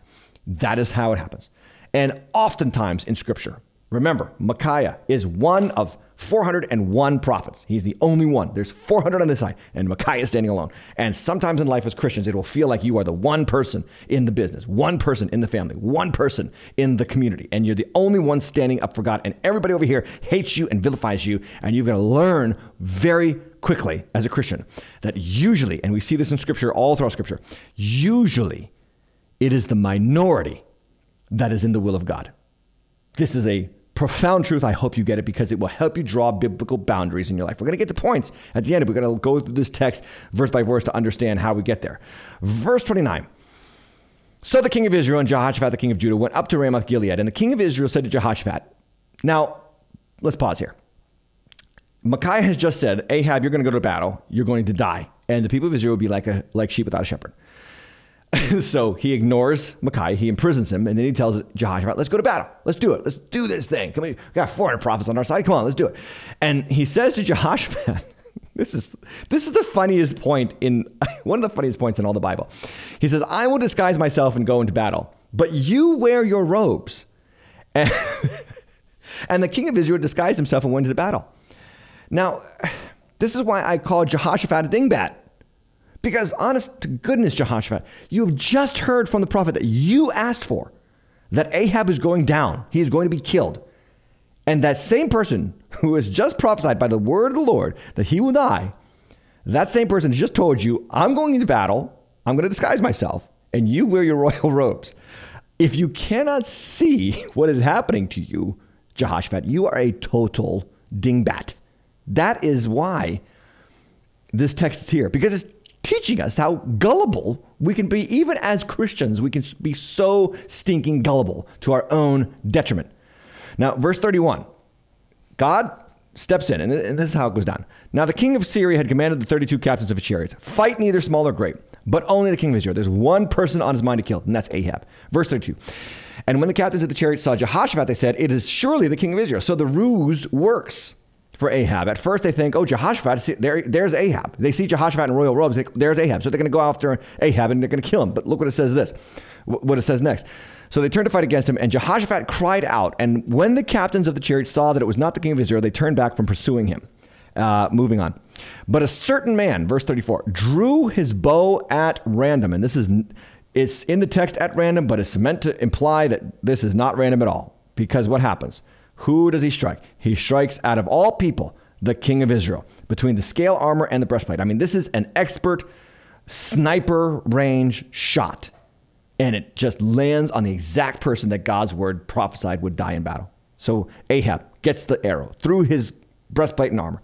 That is how it happens. And oftentimes in Scripture, remember, Micaiah is one of 401 prophets. He's the only one. There's 400 on this side, and Micaiah is standing alone. And sometimes in life as Christians, it will feel like you are the one person in the business, one person in the family, one person in the community, and you're the only one standing up for God. And everybody over here hates you and vilifies you. And you've got to learn very quickly as a Christian that usually, and we see this in Scripture all throughout Scripture, usually it is the minority that is in the will of God. This is a profound truth. I hope you get it because it will help you draw biblical boundaries in your life. We're going to get to points at the end. We're going to go through this text verse by verse to understand how we get there. Verse 29. So the king of Israel and Jehoshaphat, the king of Judah, went up to Ramoth Gilead. And the king of Israel said to Jehoshaphat, Now, let's pause here. Micaiah has just said, Ahab, you're going to go to battle. You're going to die. And the people of Israel will be like, a, like sheep without a shepherd. so he ignores Micaiah, he imprisons him, and then he tells Jehoshaphat, let's go to battle. Let's do it. Let's do this thing. Come on. We got 400 prophets on our side. Come on, let's do it. And he says to Jehoshaphat, this is this is the funniest point in one of the funniest points in all the Bible. He says, I will disguise myself and go into battle, but you wear your robes. And, and the king of Israel disguised himself and went into the battle. Now, this is why I call Jehoshaphat a dingbat. Because, honest to goodness, Jehoshaphat, you have just heard from the prophet that you asked for that Ahab is going down, he is going to be killed. And that same person who has just prophesied by the word of the Lord that he will die, that same person has just told you, I'm going into battle, I'm going to disguise myself, and you wear your royal robes. If you cannot see what is happening to you, Jehoshaphat, you are a total dingbat. That is why this text is here, because it's teaching us how gullible we can be, even as Christians. We can be so stinking gullible to our own detriment. Now, verse 31 God steps in, and this is how it goes down. Now, the king of Syria had commanded the 32 captains of his chariots fight neither small nor great, but only the king of Israel. There's one person on his mind to kill, and that's Ahab. Verse 32. And when the captains of the chariots saw Jehoshaphat, they said, It is surely the king of Israel. So the ruse works for Ahab. At first, they think, oh, Jehoshaphat, there, there's Ahab. They see Jehoshaphat in royal robes, there's Ahab. So they're going to go after Ahab and they're going to kill him. But look what it says this, what it says next. So they turned to fight against him, and Jehoshaphat cried out. And when the captains of the chariots saw that it was not the king of Israel, they turned back from pursuing him. Uh, moving on. But a certain man, verse 34, drew his bow at random. And this is, it's in the text at random, but it's meant to imply that this is not random at all. Because what happens? Who does he strike? He strikes out of all people the king of Israel between the scale armor and the breastplate. I mean, this is an expert sniper range shot. And it just lands on the exact person that God's word prophesied would die in battle. So Ahab gets the arrow through his breastplate and armor.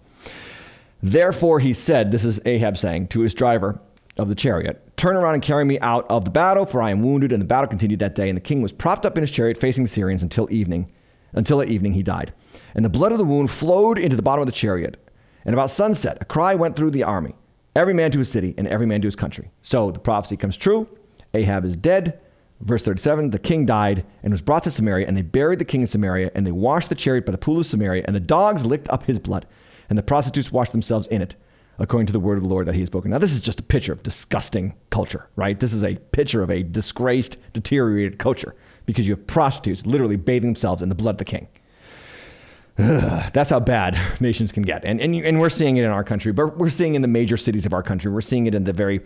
Therefore, he said, This is Ahab saying to his driver of the chariot, Turn around and carry me out of the battle, for I am wounded. And the battle continued that day. And the king was propped up in his chariot facing the Syrians until evening. Until at evening he died. And the blood of the wound flowed into the bottom of the chariot. And about sunset, a cry went through the army every man to his city and every man to his country. So the prophecy comes true. Ahab is dead. Verse 37 The king died and was brought to Samaria, and they buried the king in Samaria, and they washed the chariot by the pool of Samaria, and the dogs licked up his blood, and the prostitutes washed themselves in it, according to the word of the Lord that he has spoken. Now, this is just a picture of disgusting culture, right? This is a picture of a disgraced, deteriorated culture because you have prostitutes literally bathing themselves in the blood of the king. That's how bad nations can get. And, and, and we're seeing it in our country, but we're seeing it in the major cities of our country. We're seeing it in the very,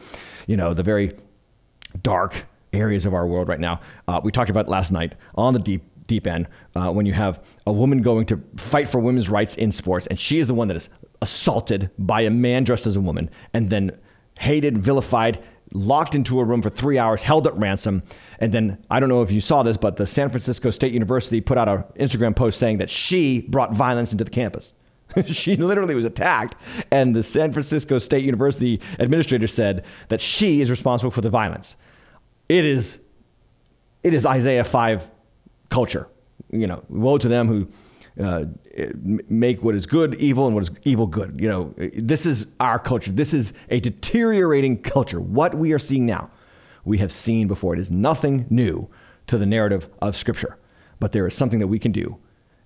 you know, the very dark areas of our world right now. Uh, we talked about last night on the deep deep end uh, when you have a woman going to fight for women's rights in sports, and she is the one that is assaulted by a man dressed as a woman, and then hated, vilified, locked into a room for three hours, held at ransom. And then I don't know if you saw this, but the San Francisco State University put out an Instagram post saying that she brought violence into the campus. she literally was attacked, and the San Francisco State University administrator said that she is responsible for the violence. It is, it is Isaiah five culture. You know, woe to them who uh, make what is good evil and what is evil good. You know, this is our culture. This is a deteriorating culture. What we are seeing now, we have seen before. It is nothing new to the narrative of Scripture, but there is something that we can do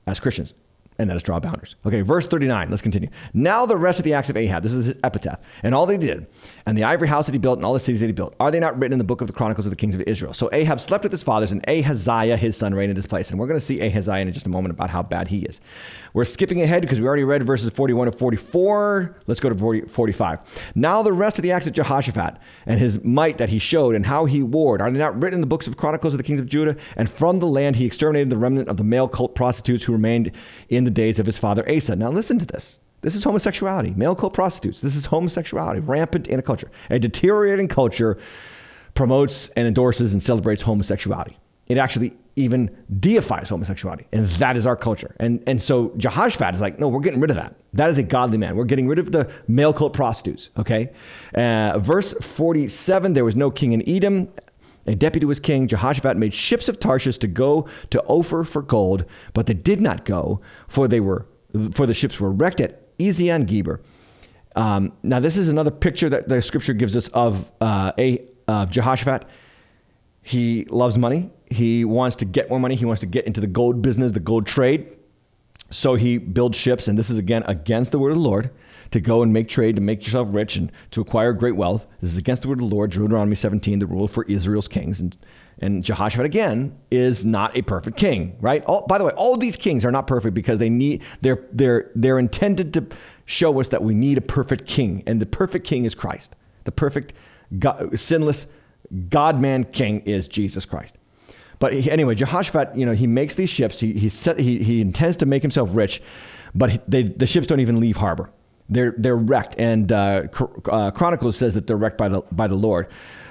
as Christians and that is draw boundaries. Okay, verse 39, let's continue. Now the rest of the acts of Ahab, this is his epitaph, and all they did, and the ivory house that he built, and all the cities that he built, are they not written in the book of the Chronicles of the Kings of Israel? So Ahab slept with his fathers, and Ahaziah, his son, reigned in his place. And we're going to see Ahaziah in just a moment about how bad he is. We're skipping ahead because we already read verses 41 to 44. Let's go to 40, 45. Now the rest of the acts of Jehoshaphat, and his might that he showed, and how he warred, are they not written in the books of Chronicles of the Kings of Judah? And from the land he exterminated the remnant of the male cult prostitutes who remained in the days of his father Asa. Now listen to this. This is homosexuality, male cult prostitutes. This is homosexuality, rampant in a culture. A deteriorating culture promotes and endorses and celebrates homosexuality. It actually even deifies homosexuality, and that is our culture. And and so Jehoshaphat is like, no, we're getting rid of that. That is a godly man. We're getting rid of the male cult prostitutes. Okay, uh, verse forty-seven. There was no king in Edom. A deputy was king. Jehoshaphat made ships of Tarshish to go to Ophir for gold, but they did not go, for they were for the ships were wrecked at Ezion Geber. Um, now, this is another picture that the scripture gives us of uh, a Jehoshaphat. He loves money. He wants to get more money. He wants to get into the gold business, the gold trade. So he builds ships, and this is again against the word of the Lord to go and make trade, to make yourself rich, and to acquire great wealth. This is against the word of the Lord, Deuteronomy 17, the rule for Israel's kings. And, and Jehoshaphat, again, is not a perfect king, right? All, by the way, all these kings are not perfect because they need, they're, they're, they're intended to show us that we need a perfect king. And the perfect king is Christ. The perfect, God, sinless, God man king is Jesus Christ. But he, anyway, Jehoshaphat, you know, he makes these ships. He he set, he, he intends to make himself rich, but he, they, the ships don't even leave harbor. They're they're wrecked, and uh, uh, Chronicles says that they're wrecked by the by the Lord.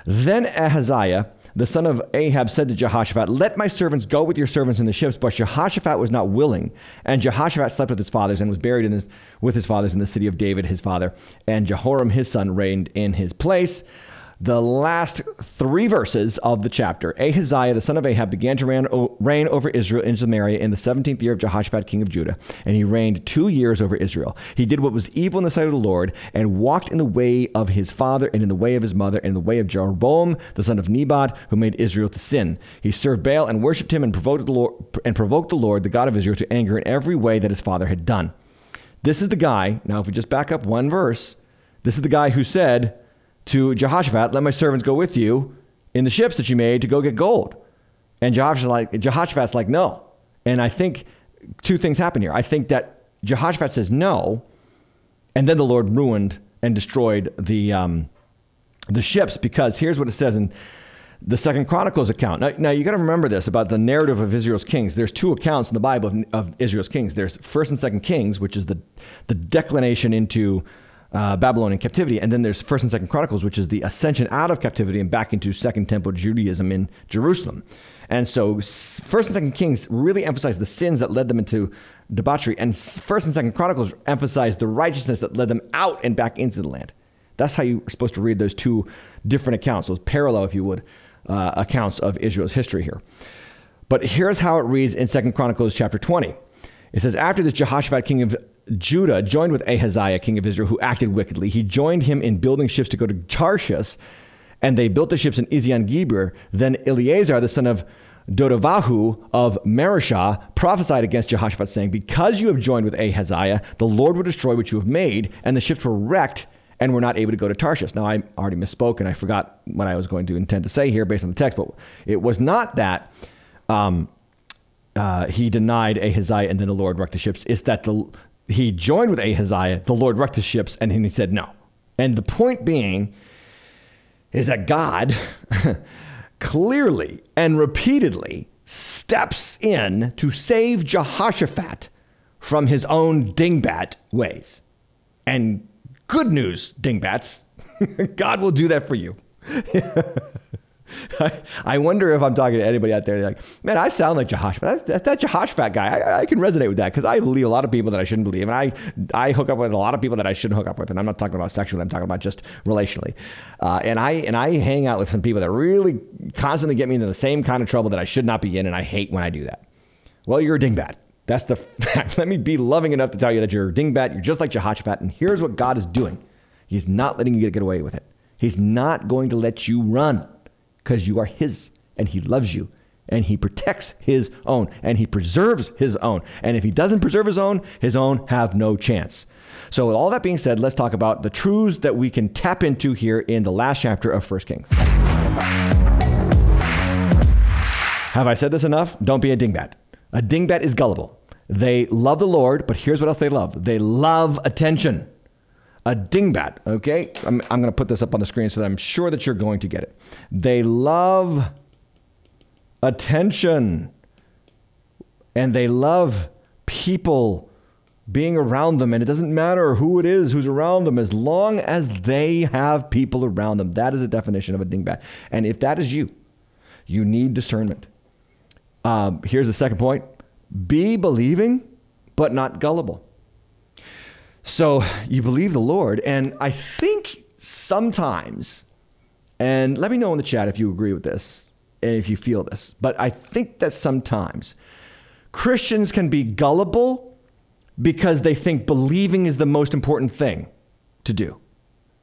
Then Ahaziah the son of Ahab said to Jehoshaphat, Let my servants go with your servants in the ships. But Jehoshaphat was not willing. And Jehoshaphat slept with his fathers and was buried with his fathers in the city of David, his father. And Jehoram, his son, reigned in his place the last three verses of the chapter. Ahaziah, the son of Ahab, began to reign, over Israel in Samaria in the 17th year of Jehoshaphat, king of Judah, and he reigned two years over Israel. He did what was evil in the sight of the Lord and walked in the way of his father and in the way of his mother and in the way of Jeroboam, the son of Nebat, who made Israel to sin. He served Baal and worshipped him and provoked the Lord, and provoked the, Lord the God of Israel, to anger in every way that his father had done. This is the guy, now if we just back up one verse, this is the guy who said, to Jehoshaphat, Let my servants go with you in the ships that you made to go get gold. And Jehoshaphat's like, Jehoshaphat's like, No. And I think two things happen here. I think that Jehoshaphat says no, and then the Lord ruined and destroyed the, um, the ships because here's what it says in the Second Chronicles account. Now, now you got to remember this about the narrative of Israel's kings. There's two accounts in the Bible of, of Israel's kings. There's First and Second Kings, which is the the declination into uh, Babylonian captivity. And then there's First and Second Chronicles, which is the ascension out of captivity and back into Second Temple Judaism in Jerusalem. And so First and Second Kings really emphasize the sins that led them into debauchery, and First and Second Chronicles emphasize the righteousness that led them out and back into the land. That's how you're supposed to read those two different accounts, those parallel, if you would, uh, accounts of Israel's history here. But here's how it reads in Second Chronicles chapter 20. It says, After this, Jehoshaphat, king of Judah joined with Ahaziah, king of Israel, who acted wickedly. He joined him in building ships to go to Tarshish, and they built the ships in Ezion Geber. Then Eleazar, the son of Dodavahu of Mareshah, prophesied against Jehoshaphat, saying, Because you have joined with Ahaziah, the Lord will destroy what you have made. And the ships were wrecked and were not able to go to Tarshish. Now, I already misspoke, and I forgot what I was going to intend to say here based on the text, but it was not that. Um, uh, he denied Ahaziah and then the Lord wrecked the ships. It's that the he joined with Ahaziah, the Lord wrecked his ships, and he said no. And the point being is that God clearly and repeatedly steps in to save Jehoshaphat from his own dingbat ways. And good news, dingbats, God will do that for you. I wonder if I'm talking to anybody out there They're like, man, I sound like Jehoshaphat. That's, that's that Jehoshaphat guy. I, I can resonate with that because I believe a lot of people that I shouldn't believe. And I, I hook up with a lot of people that I shouldn't hook up with. And I'm not talking about sexually, I'm talking about just relationally. Uh, and, I, and I hang out with some people that really constantly get me into the same kind of trouble that I should not be in. And I hate when I do that. Well, you're a dingbat. That's the fact. Let me be loving enough to tell you that you're a dingbat. You're just like Jehoshaphat. And here's what God is doing He's not letting you get away with it. He's not going to let you run because you are His and He loves you and He protects His own and He preserves His own. And if He doesn't preserve His own, His own have no chance. So, with all that being said, let's talk about the truths that we can tap into here in the last chapter of First Kings. Have I said this enough? Don't be a dingbat. A dingbat is gullible. They love the Lord, but here's what else they love they love attention a dingbat, okay? I'm, I'm going to put this up on the screen so that I'm sure that you're going to get it. They love attention and they love people being around them. And it doesn't matter who it is who's around them as long as they have people around them. That is the definition of a dingbat. And if that is you, you need discernment. Um, here's the second point be believing, but not gullible. So you believe the Lord. And I think sometimes, and let me know in the chat if you agree with this and if you feel this, but I think that sometimes Christians can be gullible because they think believing is the most important thing to do.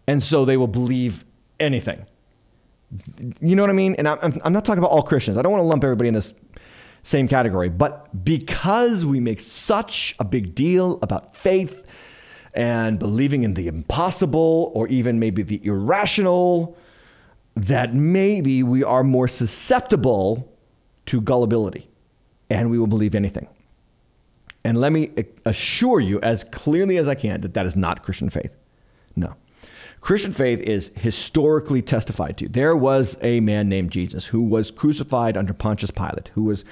And so they will believe anything. You know what I mean? And I'm, I'm not talking about all Christians. I don't want to lump everybody in this same category. But because we make such a big deal about faith and believing in the impossible or even maybe the irrational, that maybe we are more susceptible to gullibility and we will believe anything. And let me assure you as clearly as I can that that is not Christian faith. No. Christian faith is historically testified to. There was a man named Jesus who was crucified under Pontius Pilate, who was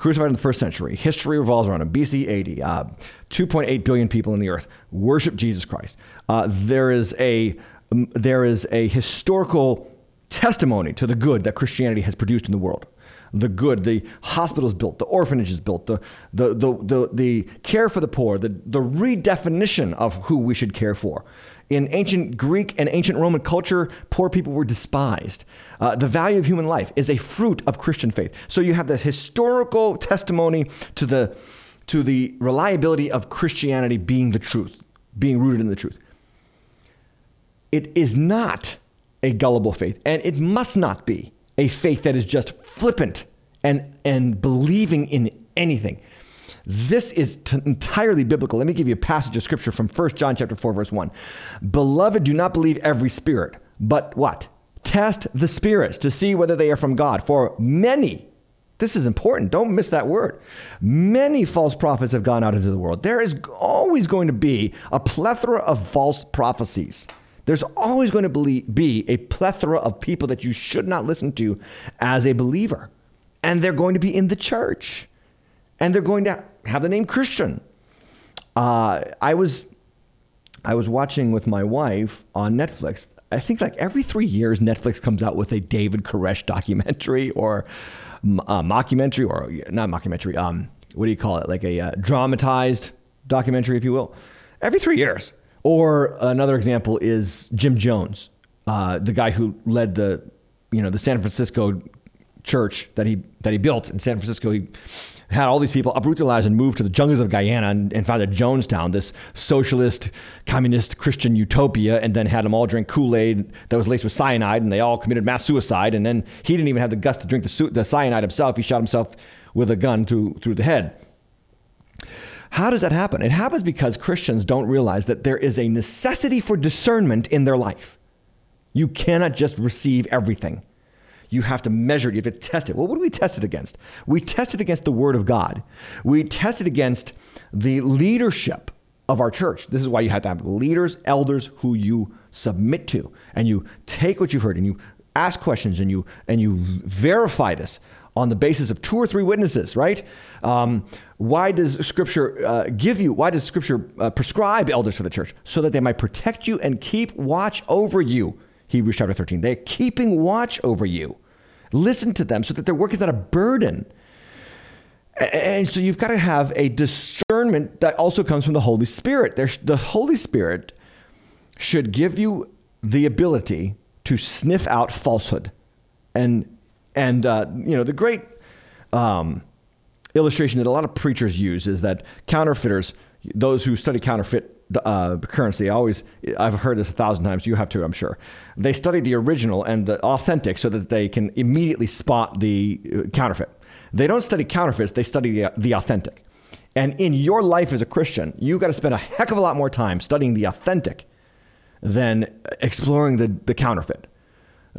crucified in the first century. History revolves around him. BC AD. Uh, 2.8 billion people in the earth worship Jesus Christ. Uh, there is a um, there is a historical testimony to the good that Christianity has produced in the world. The good, the hospitals built, the orphanages built, the, the, the, the, the care for the poor, the, the redefinition of who we should care for. In ancient Greek and ancient Roman culture, poor people were despised. Uh, the value of human life is a fruit of Christian faith. So you have this historical testimony to the, to the reliability of Christianity being the truth, being rooted in the truth. It is not a gullible faith, and it must not be a faith that is just flippant and, and believing in anything. This is t- entirely biblical. Let me give you a passage of scripture from 1 John chapter 4 verse 1. Beloved, do not believe every spirit, but what? Test the spirits to see whether they are from God. For many, this is important. Don't miss that word. Many false prophets have gone out into the world. There is always going to be a plethora of false prophecies. There's always going to be a plethora of people that you should not listen to as a believer. And they're going to be in the church. And they're going to have the name Christian. Uh, I was I was watching with my wife on Netflix. I think like every three years, Netflix comes out with a David Koresh documentary or uh, mockumentary, or not mockumentary. Um, what do you call it? Like a uh, dramatized documentary, if you will. Every three years, or another example is Jim Jones, uh, the guy who led the, you know, the San Francisco church that he that he built in San Francisco. He had all these people uproot their lives and move to the jungles of Guyana and, and founded Jonestown, this socialist, communist, Christian utopia, and then had them all drink Kool Aid that was laced with cyanide, and they all committed mass suicide. And then he didn't even have the guts to drink the, su- the cyanide himself. He shot himself with a gun through through the head. How does that happen? It happens because Christians don't realize that there is a necessity for discernment in their life. You cannot just receive everything. You have to measure it. You have to test it. Well, what do we test it against? We test it against the Word of God. We test it against the leadership of our church. This is why you have to have leaders, elders who you submit to, and you take what you've heard and you ask questions and you and you verify this on the basis of two or three witnesses, right? Um, why does Scripture uh, give you, why does Scripture uh, prescribe elders for the church? So that they might protect you and keep watch over you. Hebrews chapter 13. They're keeping watch over you. Listen to them so that their work is not a burden. And so you've got to have a discernment that also comes from the Holy Spirit. There's, the Holy Spirit should give you the ability to sniff out falsehood and and uh, you know, the great um, illustration that a lot of preachers use is that counterfeiters, those who study counterfeit uh, currency, always I've heard this a thousand times. You have too, I'm sure. They study the original and the authentic so that they can immediately spot the uh, counterfeit. They don't study counterfeits; they study the, the authentic. And in your life as a Christian, you've got to spend a heck of a lot more time studying the authentic than exploring the, the counterfeit.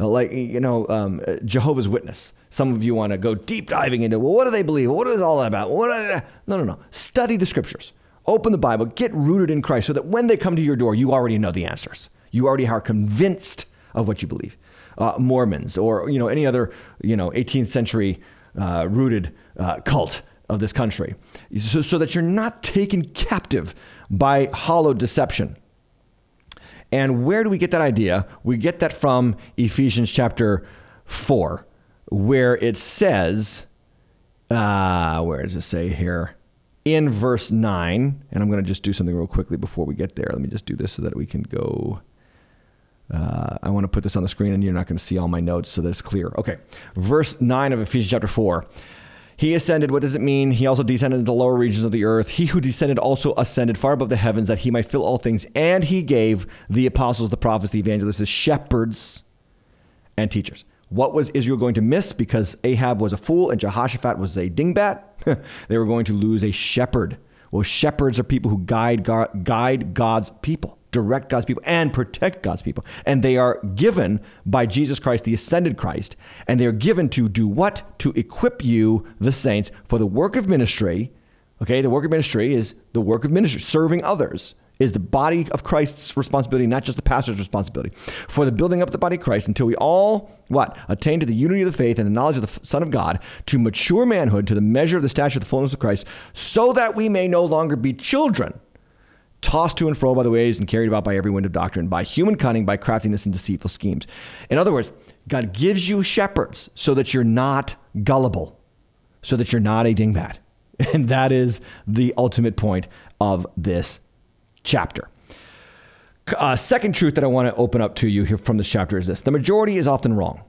Uh, like you know um, Jehovah's Witness. Some of you want to go deep diving into well, what do they believe? What is all that about? What no, no, no. Study the scriptures. Open the Bible. Get rooted in Christ, so that when they come to your door, you already know the answers. You already are convinced of what you believe. Uh, Mormons or you know any other you know 18th century uh, rooted uh, cult of this country, so, so that you're not taken captive by hollow deception. And where do we get that idea? We get that from Ephesians chapter 4, where it says, uh, where does it say here? In verse 9, and I'm going to just do something real quickly before we get there. Let me just do this so that we can go. Uh, I want to put this on the screen and you're not going to see all my notes so that it's clear. Okay. Verse 9 of Ephesians chapter 4. He ascended. What does it mean? He also descended into the lower regions of the earth. He who descended also ascended far above the heavens that he might fill all things. And he gave the apostles, the prophets, the evangelists, the shepherds, and teachers. What was Israel going to miss because Ahab was a fool and Jehoshaphat was a dingbat? they were going to lose a shepherd. Well, shepherds are people who guide, guide God's people direct God's people and protect God's people. And they are given by Jesus Christ, the ascended Christ, and they are given to do what? To equip you, the saints, for the work of ministry. Okay, the work of ministry is the work of ministry, serving others is the body of Christ's responsibility, not just the pastor's responsibility. For the building up of the body of Christ until we all, what? Attain to the unity of the faith and the knowledge of the Son of God, to mature manhood, to the measure of the stature of the fullness of Christ, so that we may no longer be children tossed to and fro by the waves and carried about by every wind of doctrine, by human cunning, by craftiness and deceitful schemes. In other words, God gives you shepherds so that you're not gullible, so that you're not a dingbat. And that is the ultimate point of this chapter. Uh, second truth that I want to open up to you here from this chapter is this the majority is often wrong.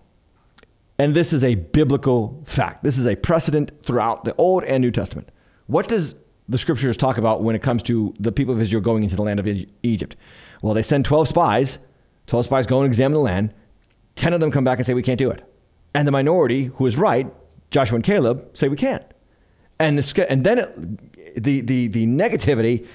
And this is a biblical fact. This is a precedent throughout the Old and New Testament. What does the scriptures talk about when it comes to the people of Israel going into the land of Egypt? Well, they send 12 spies. 12 spies go and examine the land. 10 of them come back and say, We can't do it. And the minority, who is right, Joshua and Caleb, say, We can't. And, the, and then it, the, the, the negativity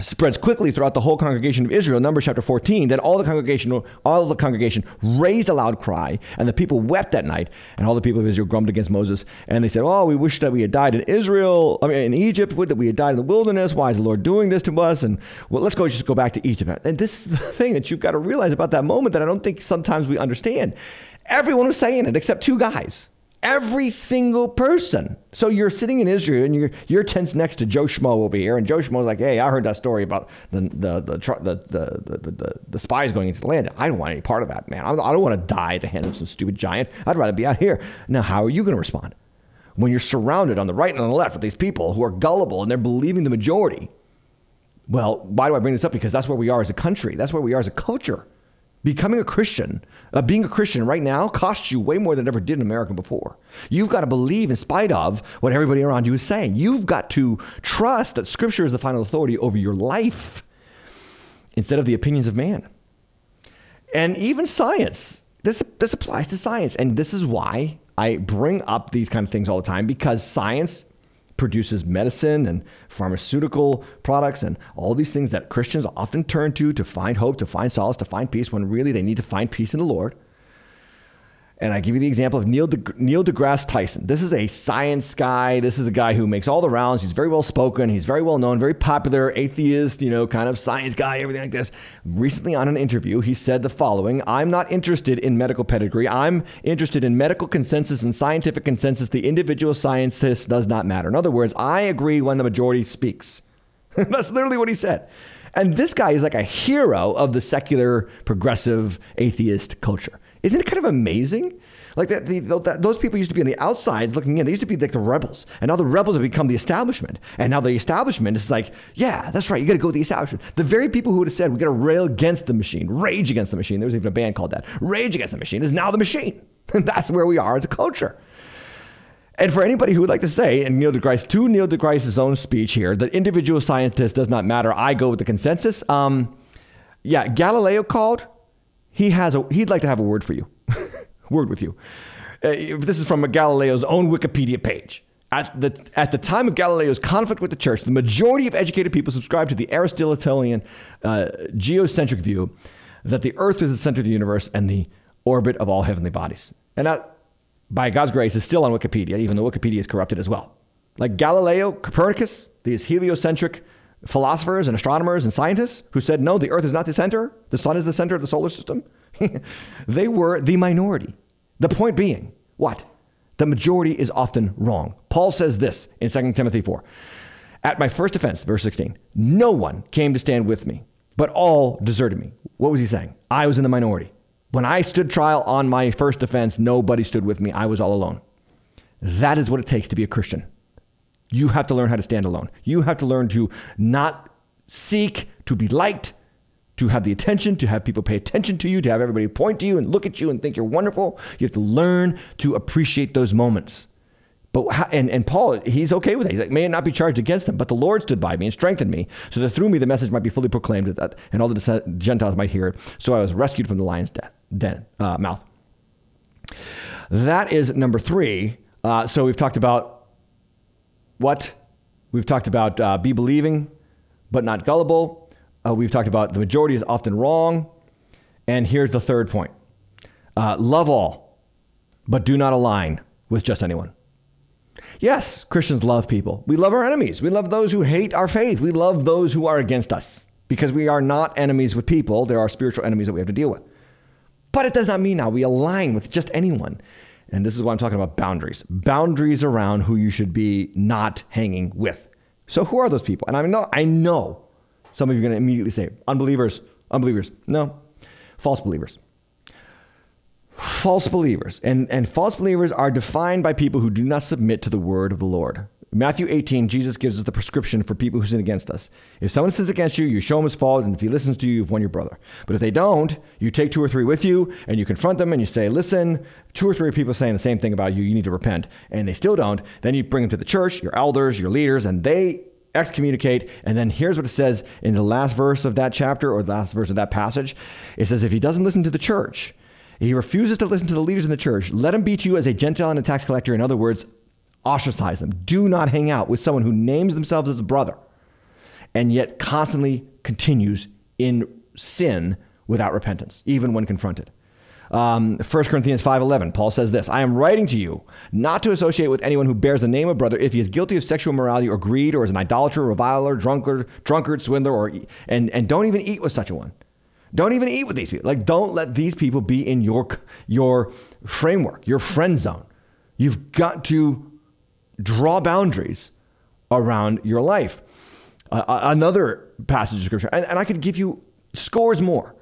spreads quickly throughout the whole congregation of Israel. Numbers chapter 14. Then all the congregation, all the congregation raised a loud cry, and the people wept that night. And all the people of Israel grumbled against Moses, and they said, "Oh, we wish that we had died in Israel, I mean in Egypt. Would that we had died in the wilderness? Why is the Lord doing this to us? And well, let's go just go back to Egypt." And this is the thing that you've got to realize about that moment that I don't think sometimes we understand. Everyone was saying it except two guys. Every single person. So you're sitting in Israel and you're you're tense next to Joe Schmo over here, and Joe Schmo's like, "Hey, I heard that story about the the the the the, the, the, the spies going into the land. I don't want any part of that, man. I don't want to die at the hand of some stupid giant. I'd rather be out here." Now, how are you going to respond when you're surrounded on the right and on the left with these people who are gullible and they're believing the majority? Well, why do I bring this up? Because that's where we are as a country. That's where we are as a culture. Becoming a Christian, uh, being a Christian right now costs you way more than it ever did in America before. You've got to believe in spite of what everybody around you is saying. You've got to trust that Scripture is the final authority over your life instead of the opinions of man. And even science. This, this applies to science. And this is why I bring up these kind of things all the time because science produces medicine and pharmaceutical products and all these things that Christians often turn to to find hope, to find solace, to find peace when really they need to find peace in the Lord. And I give you the example of Neil, De, Neil deGrasse Tyson. This is a science guy. This is a guy who makes all the rounds. He's very well spoken. He's very well known, very popular, atheist, you know, kind of science guy, everything like this. Recently on an interview, he said the following I'm not interested in medical pedigree. I'm interested in medical consensus and scientific consensus. The individual scientist does not matter. In other words, I agree when the majority speaks. That's literally what he said. And this guy is like a hero of the secular, progressive, atheist culture. Isn't it kind of amazing? Like that, the, those people used to be on the outside looking in. They used to be like the rebels, and now the rebels have become the establishment. And now the establishment is like, yeah, that's right. You got to go with the establishment. The very people who would have said we got to rail against the machine, rage against the machine. There was even a band called that. Rage against the machine is now the machine. That's where we are as a culture. And for anybody who would like to say, and Neil deGrasse, to Neil deGrasse's own speech here, that individual scientist does not matter. I go with the consensus. Um, yeah, Galileo called he has a he'd like to have a word for you, word with you. Uh, this is from Galileo's own Wikipedia page. At the, at the time of Galileo's conflict with the church, the majority of educated people subscribed to the Aristotelian uh, geocentric view that the earth is the center of the universe and the orbit of all heavenly bodies. And that, by God's grace, is still on Wikipedia, even though Wikipedia is corrupted as well. Like Galileo, Copernicus, these heliocentric philosophers and astronomers and scientists who said, no, the earth is not the center, the sun is the center of the solar system, they were the minority. The point being, what? The majority is often wrong. Paul says this in 2 Timothy 4. At my first offense, verse 16, no one came to stand with me, but all deserted me. What was he saying? I was in the minority. When I stood trial on my first offense, nobody stood with me. I was all alone. That is what it takes to be a Christian. You have to learn how to stand alone. You have to learn to not seek to be liked, to have the attention, to have people pay attention to you, to have everybody point to you and look at you and think you're wonderful. You have to learn to appreciate those moments. But and, and Paul, he's okay with it. He's like, may it not be charged against him, but the Lord stood by me and strengthened me, so that through me the message might be fully proclaimed, that, and all the Gentiles might hear it. So I was rescued from the lion's den, uh, mouth. That is number three. Uh, so we've talked about what? We've talked about uh, be believing, but not gullible. Uh, we've talked about the majority is often wrong. And here's the third point uh, love all, but do not align with just anyone. Yes, Christians love people. We love our enemies. We love those who hate our faith. We love those who are against us because we are not enemies with people. There are spiritual enemies that we have to deal with. But it does not mean now we align with just anyone. And this is why I'm talking about boundaries boundaries around who you should be not hanging with. So, who are those people? And I know, I know some of you are going to immediately say, unbelievers, unbelievers. No, false believers false believers. And, and false believers are defined by people who do not submit to the word of the Lord. Matthew 18, Jesus gives us the prescription for people who sin against us. If someone sins against you, you show him his fault, and if he listens to you, you've won your brother. But if they don't, you take two or three with you, and you confront them, and you say, listen, two or three people saying the same thing about you, you need to repent, and they still don't, then you bring them to the church, your elders, your leaders, and they excommunicate. And then here's what it says in the last verse of that chapter, or the last verse of that passage. It says, if he doesn't listen to the church, he refuses to listen to the leaders in the church. Let him be to you as a Gentile and a tax collector. In other words, ostracize them. Do not hang out with someone who names themselves as a brother and yet constantly continues in sin without repentance, even when confronted. Um, 1 Corinthians 5.11, Paul says this, I am writing to you not to associate with anyone who bears the name of brother if he is guilty of sexual immorality or greed or is an idolater, reviler, drunkard, drunkard, swindler, or, and, and don't even eat with such a one. Don't even eat with these people. Like, don't let these people be in your, your framework, your friend zone. You've got to draw boundaries around your life. Uh, another passage of scripture, and, and I could give you scores more.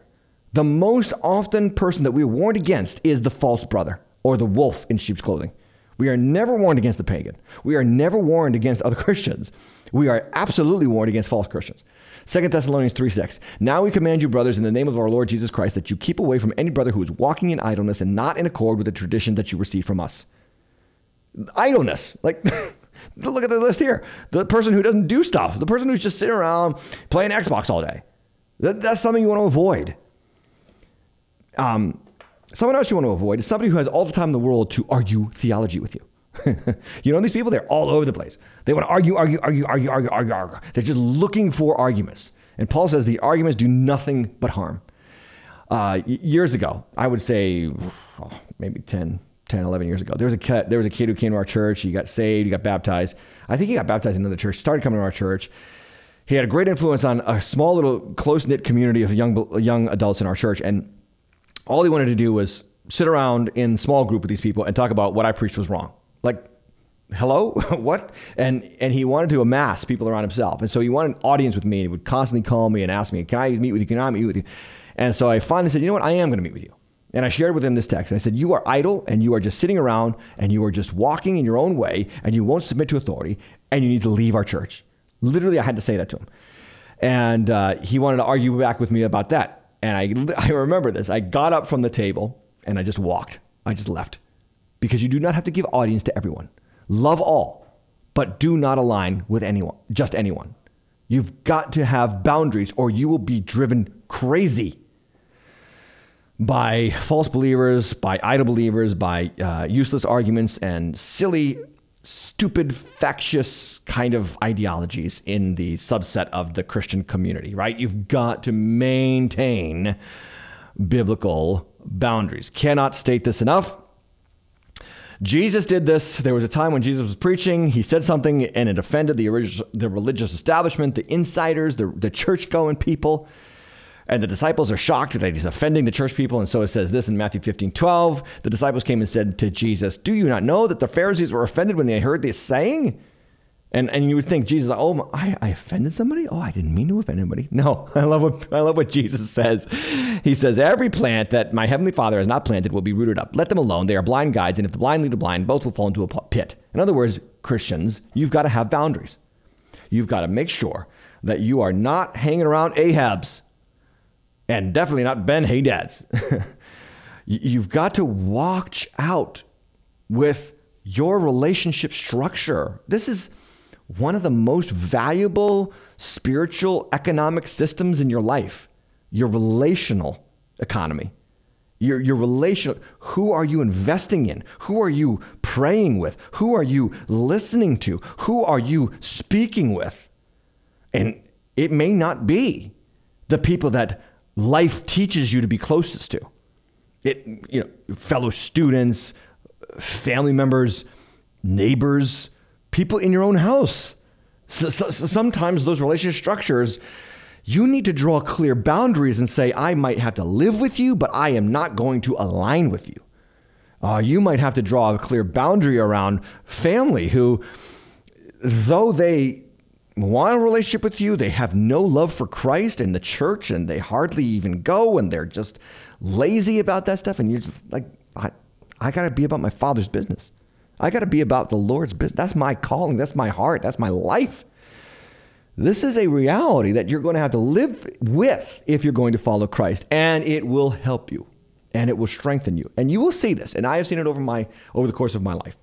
The most often person that we are warned against is the false brother or the wolf in sheep's clothing. We are never warned against the pagan. We are never warned against other Christians. We are absolutely warned against false Christians. 2 Thessalonians 3 6. Now we command you, brothers, in the name of our Lord Jesus Christ, that you keep away from any brother who is walking in idleness and not in accord with the tradition that you received from us. Idleness. Like, look at the list here. The person who doesn't do stuff, the person who's just sitting around playing Xbox all day. That, that's something you want to avoid. Um, someone else you want to avoid is somebody who has all the time in the world to argue theology with you. you know these people? They're all over the place. They want to argue, argue, argue, argue, argue, argue, argue. They're just looking for arguments. And Paul says the arguments do nothing but harm. Uh, years ago, I would say oh, maybe 10, 10, 11 years ago, there was, a kid, there was a kid who came to our church. He got saved, he got baptized. I think he got baptized in another church, started coming to our church. He had a great influence on a small little close knit community of young, young adults in our church. And all he wanted to do was sit around in small group with these people and talk about what I preached was wrong. Like, hello what and and he wanted to amass people around himself and so he wanted an audience with me he would constantly call me and ask me can i meet with you can i meet with you and so i finally said you know what i am going to meet with you and i shared with him this text. I said you are idle and you are just sitting around and you are just walking in your own way and you won't submit to authority and you need to leave our church. Literally i had to say that to him. And uh, he wanted to argue back with me about that. And I, I remember this. I got up from the table and i just walked. I just left. Because you do not have to give audience to everyone. Love all, but do not align with anyone, just anyone. You've got to have boundaries or you will be driven crazy by false believers, by idle believers, by uh, useless arguments and silly, stupid, factious kind of ideologies in the subset of the Christian community, right? You've got to maintain biblical boundaries. Cannot state this enough. Jesus did this. There was a time when Jesus was preaching. He said something and it offended the, the religious establishment, the insiders, the, the church going people. And the disciples are shocked that he's offending the church people. And so it says this in Matthew 15 12. The disciples came and said to Jesus, Do you not know that the Pharisees were offended when they heard this saying? And, and you would think Jesus, oh, I, I offended somebody? Oh, I didn't mean to offend anybody. No, I love what I love what Jesus says. He says, every plant that my heavenly Father has not planted will be rooted up. Let them alone. They are blind guides, and if the blind lead the blind, both will fall into a pit. In other words, Christians, you've got to have boundaries. You've got to make sure that you are not hanging around Ahab's, and definitely not Ben Hadad's. you've got to watch out with your relationship structure. This is one of the most valuable spiritual economic systems in your life your relational economy. Your, your relational, who are you investing in? Who are you praying with? Who are you listening to? Who are you speaking with? And it may not be the people that life teaches you to be closest to. It, you know, fellow students, family members, neighbors, people in your own house. So, so, so sometimes those relationship structures, you need to draw clear boundaries and say, I might have to live with you, but I am not going to align with you. Uh, you might have to draw a clear boundary around family who, though they want a relationship with you, they have no love for Christ and the church, and they hardly even go, and they're just lazy about that stuff. And you're just like, I, I got to be about my father's business. I got to be about the Lord's business. That's my calling. That's my heart. That's my life. This is a reality that you're going to have to live with if you're going to follow Christ, and it will help you and it will strengthen you. And you will see this, and I have seen it over my over the course of my life.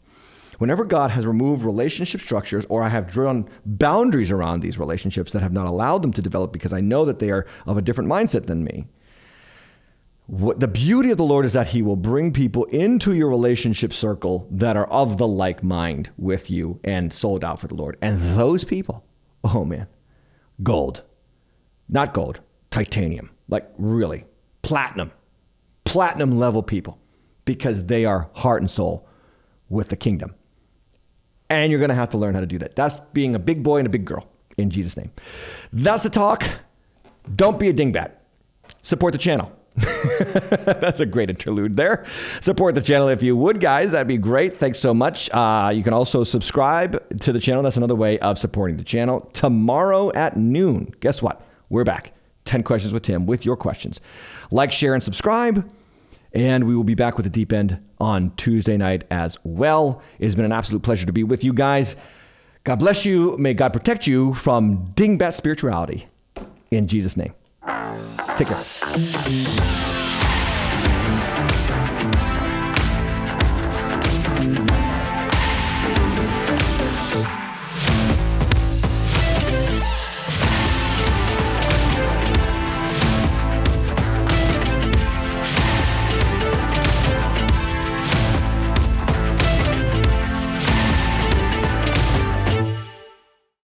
Whenever God has removed relationship structures or I have drawn boundaries around these relationships that have not allowed them to develop because I know that they are of a different mindset than me, what, the beauty of the Lord is that He will bring people into your relationship circle that are of the like mind with you and sold out for the Lord. And those people, oh man, gold, not gold, titanium, like really, platinum, platinum level people because they are heart and soul with the kingdom. And you're going to have to learn how to do that. That's being a big boy and a big girl in Jesus' name. That's the talk. Don't be a dingbat. Support the channel. That's a great interlude there. Support the channel if you would, guys. That'd be great. Thanks so much. Uh, you can also subscribe to the channel. That's another way of supporting the channel. Tomorrow at noon, guess what? We're back. 10 questions with Tim with your questions. Like, share, and subscribe. And we will be back with the deep end on Tuesday night as well. It has been an absolute pleasure to be with you guys. God bless you. May God protect you from dingbat spirituality. In Jesus' name. Take care.